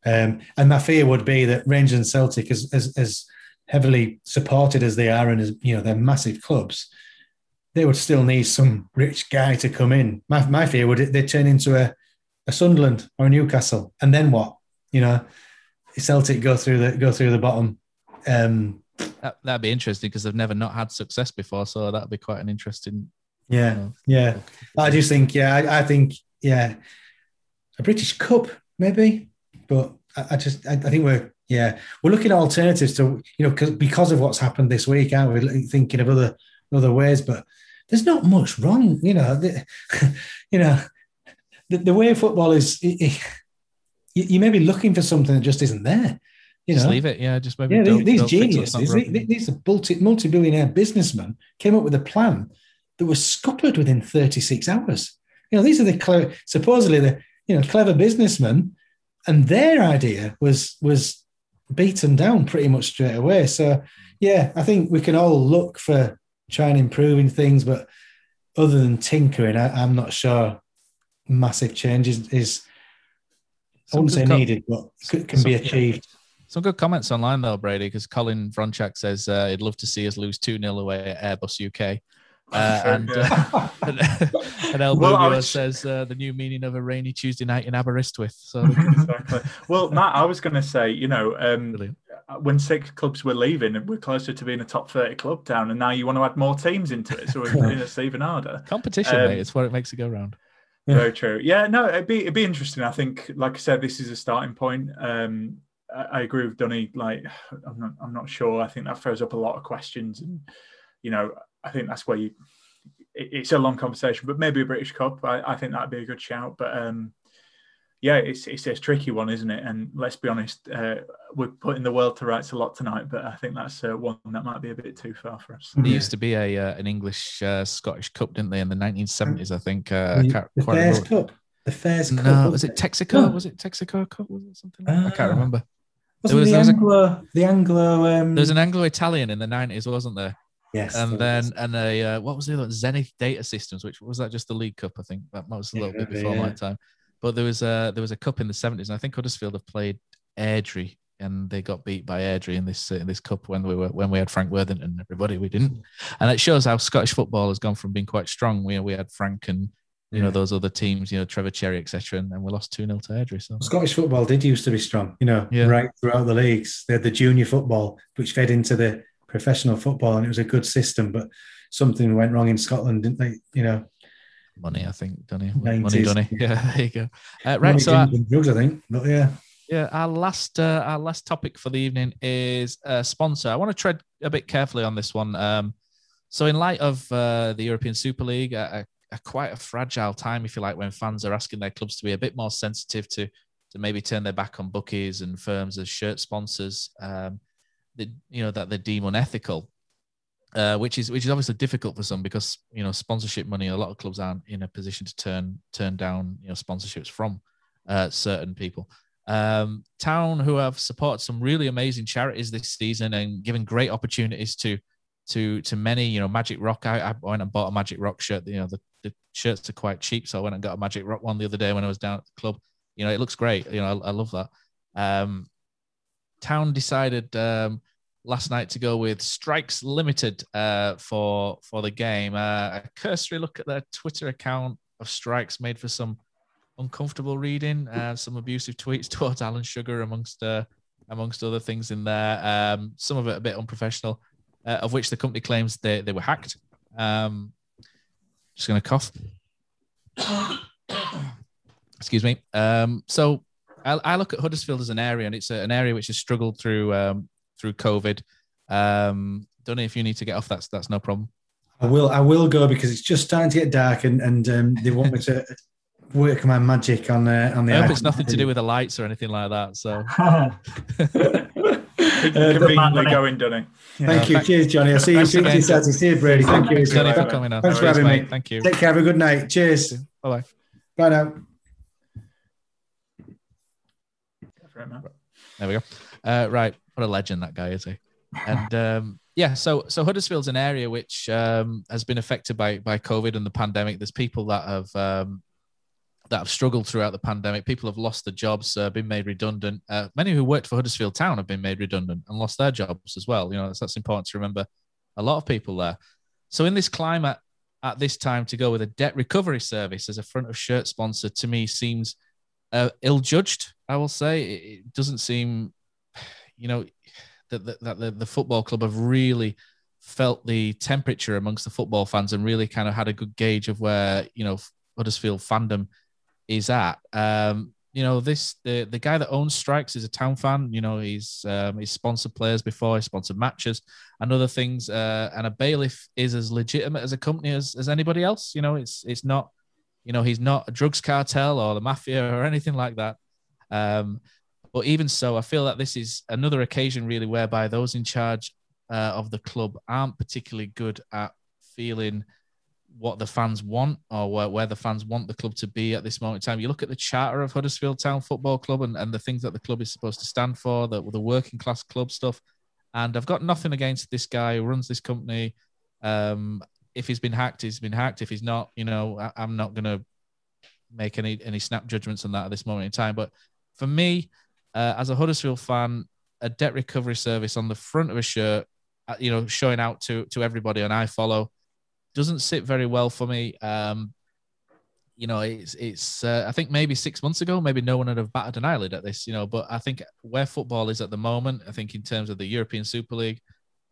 Um, and my fear would be that Rangers and Celtic, as as, as heavily supported as they are and as you know they're massive clubs, they would still need some rich guy to come in. My, my fear would they turn into a, a Sunderland or a Newcastle, and then what? You know, Celtic go through the go through the bottom. Um, that, that'd be interesting because they've never not had success before, so that'd be quite an interesting. Yeah, you know, yeah. I just think, yeah, I, I, think, yeah, a British Cup maybe, but I, I just, I, I think we're yeah, we're looking at alternatives to you know because of what's happened this week, aren't we? Thinking of other other ways, but there's not much wrong. You know, the, (laughs) you know, the, the, way football is, it, it, you, may be looking for something that just isn't there. You just know? leave it. Yeah, just maybe. Yeah, these, these geniuses, these, these multi billionaire businessmen came up with a plan that was scuppered within 36 hours. You know, these are the clever, supposedly the you know clever businessmen, and their idea was was beaten down pretty much straight away. So yeah, I think we can all look for trying improving things, but other than tinkering, I, am not sure massive changes is. I wouldn't say com- needed, but can some, be achieved. Some good comments online though, Brady, because Colin Vronchak says uh, he'd love to see us lose 2 0 away at Airbus UK. Uh, (laughs) (laughs) and, uh, and, and El well, was... says uh, the new meaning of a rainy Tuesday night in Aberystwyth. So (laughs) exactly. Well, Matt, I was going to say, you know, um, when six clubs were leaving, we're closer to being a top thirty club down, and now you want to add more teams into it, so we're in a even harder. Competition, um, mate, it's what it makes it go round. Very true. Yeah, no, it'd be it'd be interesting. I think, like I said, this is a starting point. Um, I, I agree with Dunny. Like, (sighs) I'm not, I'm not sure. I think that throws up a lot of questions, and you know, I think that's where you. It, it's a long conversation, but maybe a British Cup. I, I think that'd be a good shout. But um, yeah, it's it's a tricky one, isn't it? And let's be honest, uh, we're putting the world to rights a lot tonight, but I think that's uh, one that might be a bit too far for us. There used to be a uh, an English uh, Scottish Cup, didn't they, in the 1970s? I think. Uh, the, the Fairs Cup. The Fairs Cup. No, was it Texaco? Oh. Was it Texaco Cup? Was it something? Like I can't ah. remember. Wasn't was, the, Anglo, a, the Anglo? Um... There was an Anglo-Italian in the 90s, wasn't there? Yes. And then was. and a uh, what was the other Zenith Data Systems, which was that just the League Cup? I think that was a little yeah, bit before yeah. my time. But there was a there was a cup in the seventies, and I think Huddersfield have played Airdrie, and they got beat by Airdrie in this uh, in this cup when we were when we had Frank Worthington and everybody. We didn't, and it shows how Scottish football has gone from being quite strong. We we had Frank and you yeah. know those other teams, you know Trevor Cherry, etc., and, and we lost two 0 to Airdrie. So Scottish football did used to be strong, you know, yeah. right throughout the leagues. They had the junior football, which fed into the professional football, and it was a good system. But something went wrong in Scotland, didn't they? You know, money, I think, Donny. Money, Donny. (laughs) Yeah, there you go. Uh, right, money, so our, drugs, I think, but yeah. Yeah, our last uh, our last topic for the evening is a sponsor. I want to tread a bit carefully on this one. Um, so, in light of uh, the European Super League, a, a, quite a fragile time, if you like, when fans are asking their clubs to be a bit more sensitive to to maybe turn their back on bookies and firms as shirt sponsors, um, that you know that they deem unethical uh, which is which is obviously difficult for some because you know sponsorship money. A lot of clubs aren't in a position to turn turn down you know sponsorships from uh, certain people. Um, Town, who have supported some really amazing charities this season and given great opportunities to to to many, you know, Magic Rock. I, I went and bought a Magic Rock shirt. You know, the, the shirts are quite cheap, so I went and got a Magic Rock one the other day when I was down at the club. You know, it looks great. You know, I, I love that. Um, Town decided um, last night to go with Strikes Limited uh, for for the game. Uh, a cursory look at their Twitter account of Strikes made for some uncomfortable reading, uh, some abusive tweets (laughs) towards Alan Sugar amongst uh, amongst other things in there. Um, some of it a bit unprofessional, uh, of which the company claims they they were hacked. Um, just going to cough. (coughs) Excuse me. Um, so I, I, look at Huddersfield as an area, and it's a, an area which has struggled through um, through COVID. Um, don't know if you need to get off. That's that's no problem. I will. I will go because it's just starting to get dark, and and um, they want me to (laughs) work my magic on uh, on the. I hope it's nothing to do with the lights or anything like that. So. (laughs) Conveniently uh, going, Donny. Yeah. Thank you. Cheers, Johnny. I'll see you soon. See you, Brady. Thank you. Johnny, for coming on. Thanks for having me. Thank you. Take care. Have a good night. Cheers. Bye bye. Bye now. There we go. Uh, right. What a legend that guy is, he? And (laughs) um, yeah, so so Huddersfield's an area which um, has been affected by by COVID and the pandemic. There's people that have um, that have struggled throughout the pandemic. People have lost their jobs, uh, been made redundant. Uh, many who worked for Huddersfield Town have been made redundant and lost their jobs as well. You know, that's, that's important to remember. A lot of people there. So in this climate, at this time, to go with a debt recovery service as a front of shirt sponsor to me seems uh, ill judged. I will say it, doesn't seem you know, that the, that the, the football club have really felt the temperature amongst the football fans and really kind of had a good gauge of where you know Huddersfield fandom is at. Um, you know, this the the guy that owns Strikes is a town fan. You know, he's um, he's sponsored players before, he sponsored matches and other things. Uh, and a bailiff is as legitimate as a company as, as anybody else. You know, it's it's not, you know, he's not a drugs cartel or the mafia or anything like that. Um, but even so, I feel that this is another occasion really whereby those in charge uh, of the club aren't particularly good at feeling what the fans want or where, where the fans want the club to be at this moment in time. You look at the charter of Huddersfield Town Football Club and, and the things that the club is supposed to stand for, the, the working class club stuff. And I've got nothing against this guy who runs this company. Um, if he's been hacked, he's been hacked. If he's not, you know, I, I'm not to make any any snap judgments on that at this moment in time. But for me, uh, as a Huddersfield fan, a debt recovery service on the front of a shirt, uh, you know, showing out to to everybody and I follow, doesn't sit very well for me. Um, you know, it's it's. Uh, I think maybe six months ago, maybe no one would have batted an eyelid at this. You know, but I think where football is at the moment, I think in terms of the European Super League,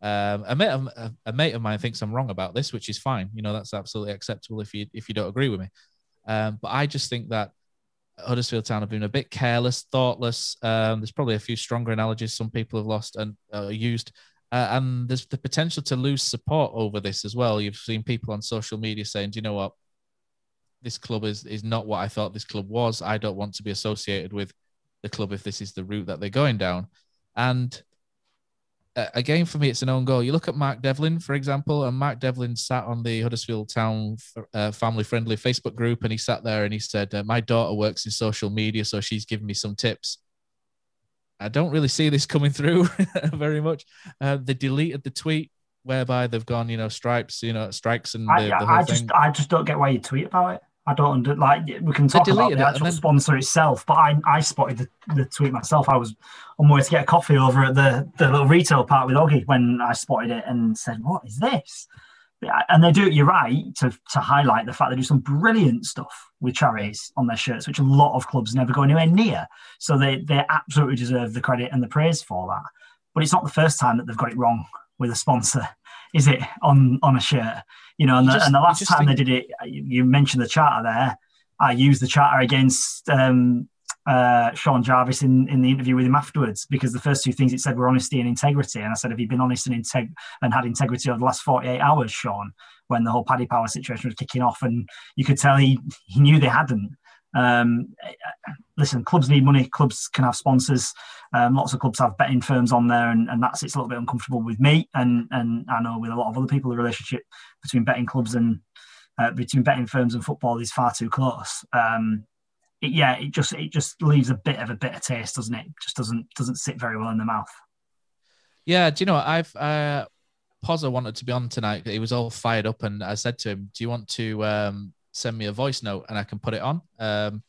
um, a mate of a, a mate of mine thinks I'm wrong about this, which is fine. You know, that's absolutely acceptable if you if you don't agree with me. Um, but I just think that Huddersfield Town have been a bit careless, thoughtless. Um, there's probably a few stronger analogies some people have lost and uh, used. Uh, and there's the potential to lose support over this as well. You've seen people on social media saying, "Do you know what? This club is is not what I thought this club was. I don't want to be associated with the club if this is the route that they're going down." And again, for me, it's an own goal. You look at Mark Devlin, for example, and Mark Devlin sat on the Huddersfield Town uh, family friendly Facebook group, and he sat there and he said, uh, "My daughter works in social media, so she's giving me some tips." I don't really see this coming through (laughs) very much. Uh, they deleted the tweet whereby they've gone, you know, stripes, you know, strikes, and the, I, the whole I thing. just, I just don't get why you tweet about it. I don't under, like. We can talk about the actual sponsor itself, but I, I spotted the, the tweet myself. I was on my way to get a coffee over at the, the little retail part with Oggy when I spotted it and said, "What is this?" And they do it. You're right to to highlight the fact they do some brilliant stuff with charities on their shirts, which a lot of clubs never go anywhere near. So they they absolutely deserve the credit and the praise for that. But it's not the first time that they've got it wrong with a sponsor, is it? On on a shirt, you know. And, You the, just- and the last time think- they did it, you you mentioned the charter there. I used the charter against um, uh, Sean Jarvis in, in the interview with him afterwards because the first two things it said were honesty and integrity. And I said, Have you been honest and, integ- and had integrity over the last 48 hours, Sean, when the whole Paddy Power situation was kicking off? And you could tell he, he knew they hadn't. Um, listen, clubs need money. Clubs can have sponsors. Um, lots of clubs have betting firms on there, and, and that's it's a little bit uncomfortable with me, and and I know with a lot of other people, the relationship between betting clubs and uh, between betting firms and football is far too close. Um, it, yeah, it just it just leaves a bit of a bitter taste, doesn't it? it? Just doesn't doesn't sit very well in the mouth. Yeah, do you know what? I've uh Pozza wanted to be on tonight. He was all fired up, and I said to him, "Do you want to um, send me a voice note and I can put it on?" Um,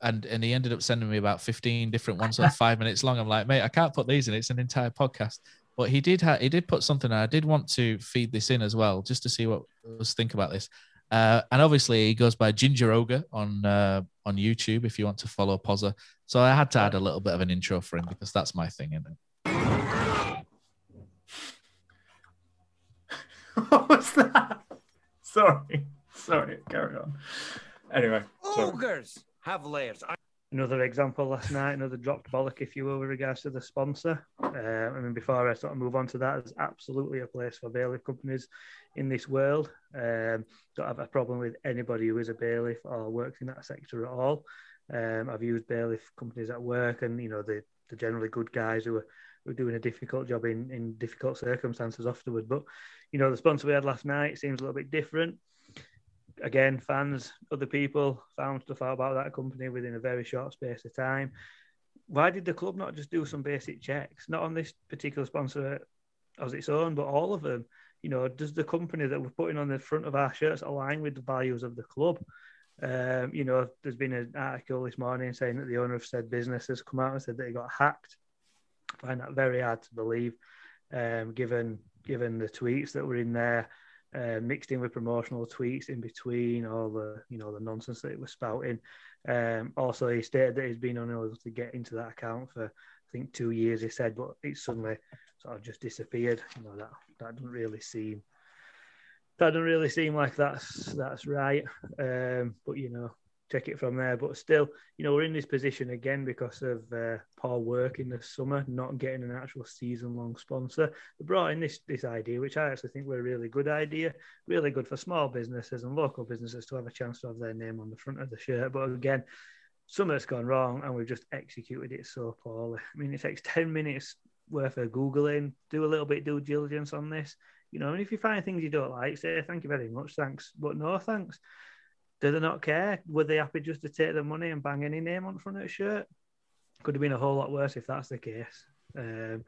and and he ended up sending me about fifteen different ones, like five minutes long. I'm like, mate, I can't put these in. It's an entire podcast. But he did ha- he did put something. I did want to feed this in as well, just to see what us think about this. Uh, and obviously, he goes by Ginger Ogre on uh, on YouTube. If you want to follow Pozza, so I had to add a little bit of an intro for him because that's my thing, isn't it? (laughs) what was that? (laughs) Sorry. Sorry. Carry on. Anyway. sorry. Ogres have layers. I- Another example last night, another dropped bollock, if you will, with regards to the sponsor. Uh, I mean, before I sort of move on to that, there's absolutely a place for bailiff companies in this world. Um, don't have a problem with anybody who is a bailiff or works in that sector at all. Um, I've used bailiff companies at work, and you know they, they're generally good guys who are, who are doing a difficult job in, in difficult circumstances afterwards. But you know the sponsor we had last night seems a little bit different again, fans, other people found stuff out about that company within a very short space of time. Why did the club not just do some basic checks? Not on this particular sponsor as its own, but all of them. You know, does the company that we're putting on the front of our shirts align with the values of the club? Um, you know, there's been an article this morning saying that the owner of said business has come out and said that he got hacked. I find that very hard to believe, um, given given the tweets that were in there uh, mixed in with promotional tweets in between all the you know the nonsense that it was spouting. Um, also, he stated that he's been unable to get into that account for I think two years. He said, but it suddenly sort of just disappeared. You know that that doesn't really seem that doesn't really seem like that's that's right. Um, but you know, take it from there. But still, you know, we're in this position again because of uh, poor work in the summer, not getting an actual season-long sponsor. They brought in this this idea, which I actually think were a really good idea, really good for small businesses and local businesses to have a chance to have their name on the front of the shirt. But again, something's gone wrong, and we've just executed it so poorly. I mean, it takes (laughs) ten minutes worth of googling, do a little bit due diligence on this. You know, and if you find things you don't like, say thank you very much, thanks, but no thanks. Do they not care? Were they happy just to take the money and bang any name on front of a shirt? Could have been a whole lot worse if that's the case. Um,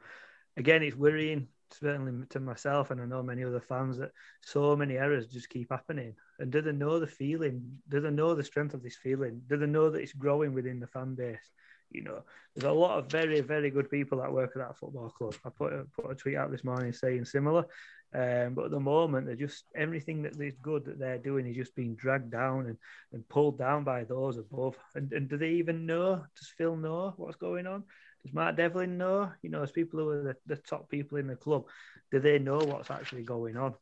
again, it's worrying, certainly to myself, and I know many other fans, that so many errors just keep happening. And do they know the feeling? Do they know the strength of this feeling? Do they know that it's growing within the fan base? You know, there's a lot of very, very good people that work at that football club. I put a, put a tweet out this morning saying similar. Um, but at the moment, they're just everything that is good that they're doing is just being dragged down and, and pulled down by those above. And, and do they even know? Does Phil know what's going on? Does Mark Devlin know? You know, as people who are the, the top people in the club, do they know what's actually going on?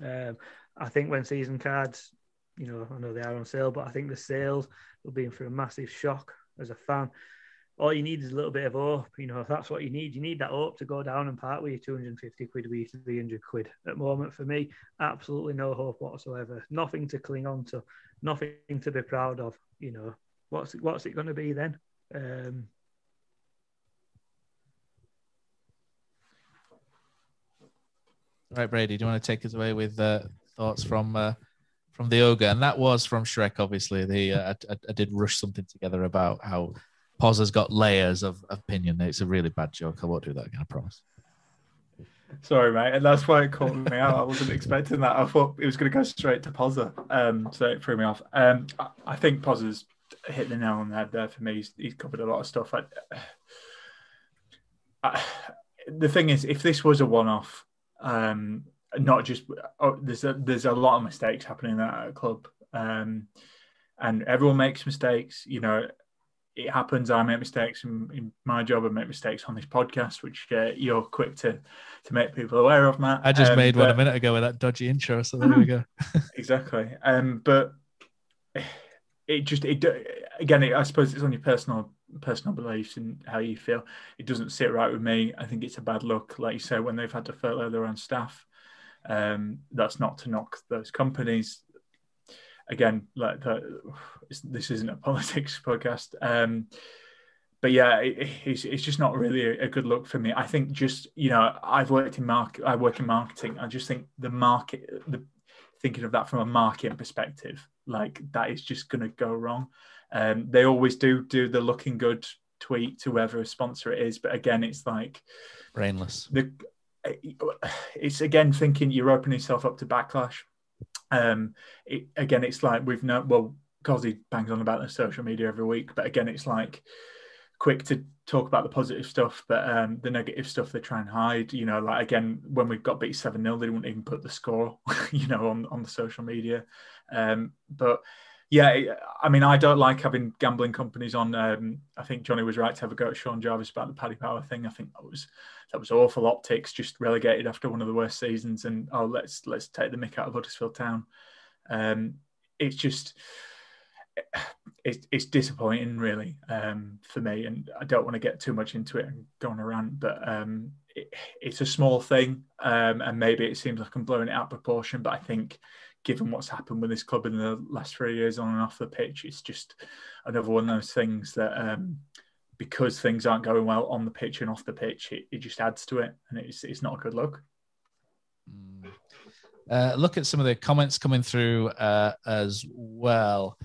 Um, I think when season cards, you know, I know they are on sale, but I think the sales will be in for a massive shock as a fan. All you need is a little bit of hope. You know, that's what you need, you need that hope to go down and part with your 250 quid, with 300 quid. At the moment, for me, absolutely no hope whatsoever. Nothing to cling on to, nothing to be proud of. You know, what's what's it going to be then? Um, Right, Brady, do you want to take us away with uh, thoughts from uh, from the ogre? And that was from Shrek, obviously. The uh, I, I, did rush something together about how Poz has got layers of opinion. It's a really bad joke. I won't do that again. I promise. Sorry, mate, and that's why it caught me out. I wasn't expecting that. I thought it was going to go straight to Pozza, um, so it threw me off. Um, I, think Pozza's hit the nail on the head there for me. He's, he's covered a lot of stuff. I, I, the thing is, if this was a one-off, um, not just oh, there's a there's a lot of mistakes happening at a club, um, and everyone makes mistakes. You know, it happens. I make mistakes in, in my job. I make mistakes on this podcast, which uh, you're quick to to make people aware of, Matt. I just um, made but, one a minute ago with that dodgy intro, so there we go. (laughs) (laughs) exactly. Um, but it just it again. It, I suppose it's on your personal personal beliefs and how you feel. It doesn't sit right with me. I think it's a bad look, like you say, when they've had to furlough their own staff. Um, that's not to knock those companies. Again, like the, this isn't a (laughs) politics podcast. Um, but yeah, it, it's, it's just not really a, a, good look for me. I think just you know, I've worked in market, I work in marketing. I just think the market, the thinking of that from a marketing perspective, like that is just going to go wrong. Um, they always do do the looking good tweet to whoever a sponsor it is, but again, it's like brainless. The (sighs) it's again thinking you're opening yourself up to backlash. Um, it, again, it's like we've no well, Cosy bangs on about the social media every week, but again, it's like quick to talk about the positive stuff, but um, the negative stuff they try and hide. You know, like again, when we got beat 7 0, they didn't even put the score, (laughs) you know, on, on the social media. Um, but yeah, I mean, I don't like having gambling companies on. Um, I think Johnny was right to have a go at Sean Jarvis about the Paddy Power thing. I think that was that was awful optics, just relegated after one of the worst seasons. And oh, let's let's take the mick out of Huddersfield Town. Um, it's just it's, it's disappointing, really, um, for me. And I don't want to get too much into it and go on a rant, but um, it, it's a small thing, um, and maybe it seems like I'm blowing it out of proportion. But I think given what's happened with this club in the last three years on and off the pitch, it's just another one of those things that um, because things aren't going well on the pitch and off the pitch, it, it just adds to it, and it's it's not a good look. Uh, look at some of the comments coming through uh, as well.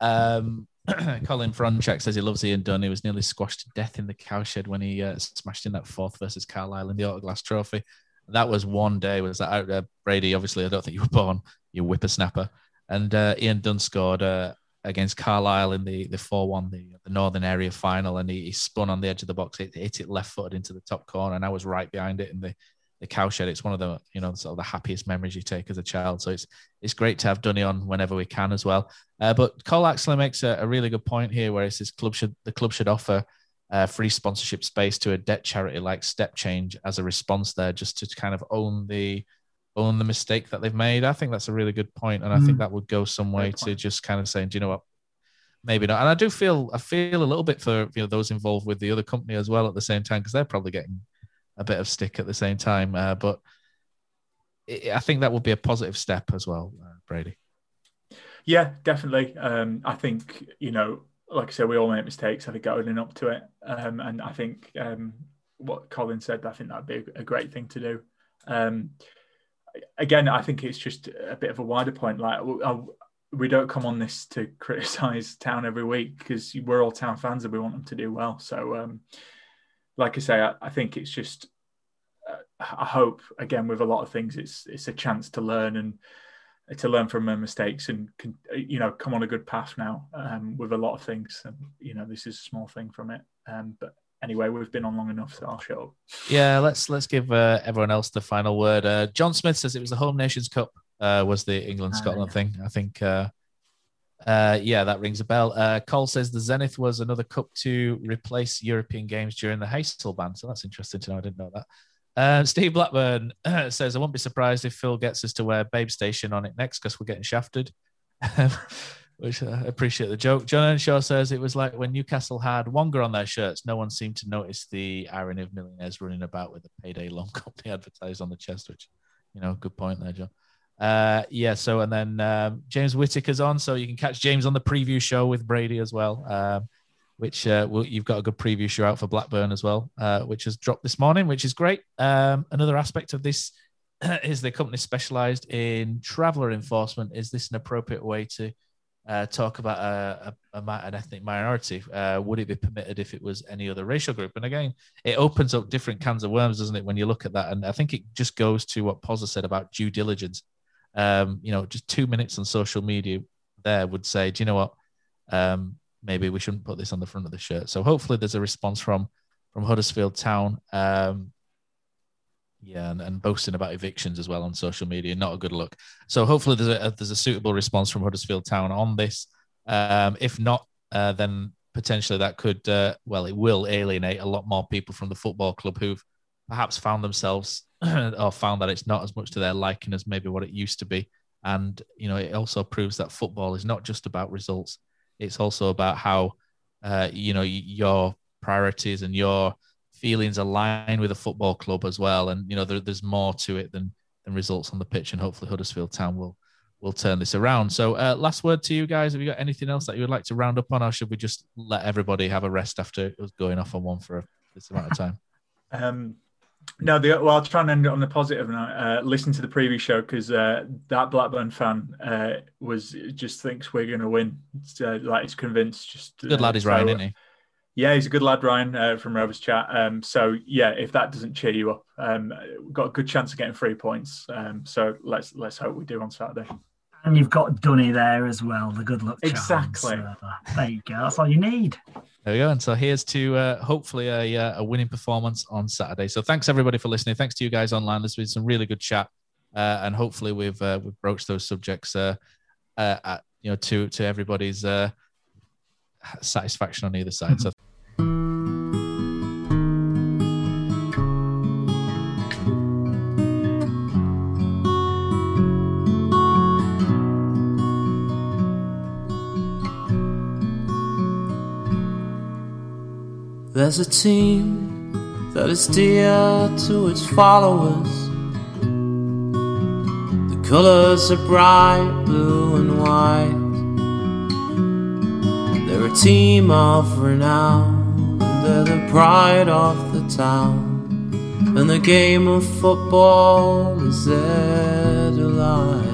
Um, (clears throat) Colin Fronchak says he loves Iain Dunn. He was nearly squashed to death in the cowshed when he uh, smashed in that fourth versus Carlisle in the Autoglass Trophy. That was one day. Was that out there? Brady, obviously, I don't think you were born you whippersnapper. And uh, Iain Dunn scored uh, against Carlisle in the the four one the, the Northern Area final, and he, he, spun on the edge of the box, hit, hit it left footed into the top corner, and I was right behind it in the the cowshed. It's one of the you know sort of the happiest memories you take as a child. So it's it's great to have Dunny on whenever we can as well. Uh, but Cole actually makes a, a, really good point here, where he says club should the club should offer. Uh, free sponsorship space to a debt charity like StepChange as a response there, just to kind of own the own the mistake that they've made. I think that's a really good point, and I think mm. that would go some way to just kind of saying, do you know what, maybe not. And I do feel I feel a little bit for you know those involved with the other company as well at the same time because they're probably getting a bit of stick at the same time. Uh, but it, I think that would be a positive step as well, uh, Brady. Yeah, definitely. Um, I think you know, like I said, we all make mistakes. I think owning up to it, um, and I think um, what Colin said, I think that'd be a great thing to do. Um, again, I think it's just a bit of a wider point. Like we don't come on this to (laughs) criticize Town every week because we're all Town fans and we want them to do well. So, um, like I say, I, I think it's just. Uh, I hope again with a lot of things, it's it's a chance to learn and to learn from their mistakes and can, you know come on a good path now um, with a lot of things. And you know this is a small thing from it, um, but anyway, we've been on long enough, so I'll shut up. Yeah, let's let's give uh, everyone else the final word. Uh, John Smith says it was the Home Nations Cup uh, was the England Scotland thing. I think. Uh, uh, yeah, that rings a bell. Uh, Cole says the Zenith was another cup to replace European games during the Heysel ban. So that's interesting to know. I didn't know that. Uh, Steve Blackburn (clears throat) says, I won't be surprised if Phil gets us to wear Babe Station on it next because we're getting shafted. (laughs) which I appreciate the joke. John Earnshaw says it was like when Newcastle had Wonga on their shirts. No one seemed to notice the irony of millionaires running about with a payday loan (laughs) company advertised on the chest, which, you know, good point there, John. Uh, yeah, so and then um, James Whitaker's on, so you can catch James on the preview show with Brady as well, um, which uh, well, you've got a good preview show out for Blackburn as well, uh, which has dropped this morning, which is great. Um, another aspect of this (clears throat) is the company specialized in traveler enforcement. Is this an appropriate way to uh, talk about a, a, a, an ethnic minority. Uh, would it be permitted if it was any other racial group? And again, it opens up different cans of worms, doesn't it? When you look at that, and I think it just goes to what Pozza said about due diligence. Um, you know, just two minutes on social media there would say, do you know what? Um, maybe we shouldn't put this on the front of the shirt. So hopefully, there's a response from from Huddersfield Town. Um, yeah, and, and boasting about evictions as well on social media, not a good look. So hopefully there's a there's a suitable response from Huddersfield Town on this. Um, if not, uh, then potentially that could uh, well it will alienate a lot more people from the football club who've perhaps found themselves (clears throat) or found that it's not as much to their liking as maybe what it used to be. And you know, it also proves that football is not just about results; it's also about how uh, you know your priorities and your feelings align with a football club as well. And you know, there, there's more to it than than results on the pitch. And hopefully, Huddersfield Town will will turn this around. So, uh, last word to you guys. Have you got anything else that you would like to round up on, or should we just let everybody have a rest after going off on one for this amount of time? (laughs) um, no, the, well, I'll try and end it on the positive note. Uh, listen to the previous show because uh, that Blackburn fan uh, was just thinks we're going to win. It's, uh, like he's convinced. Just good lad, is uh, Ryan, isn't he? Yeah, he's a good lad, Ryan, uh, from Rovers Chat. Um, so yeah, if that doesn't cheer you up, um, we've got a good chance of getting three points. Um, so let's let's hope we do on Saturday. And you've got Dunny there as well, the good luck. Exactly. Uh, there you go. That's all you need. There we go. And so here's to uh, hopefully a, uh, a winning performance on Saturday. So thanks everybody for listening. Thanks to you guys online. There's been some really good chat, uh, and hopefully we've uh, we've broached those subjects, uh, uh, at, you know, to to everybody's satisfaction on either side. (laughs) So There's a team that is dear to its followers. The colors are bright blue and white. They're a team of renown, they're the pride of the town. And the game of football is their delight.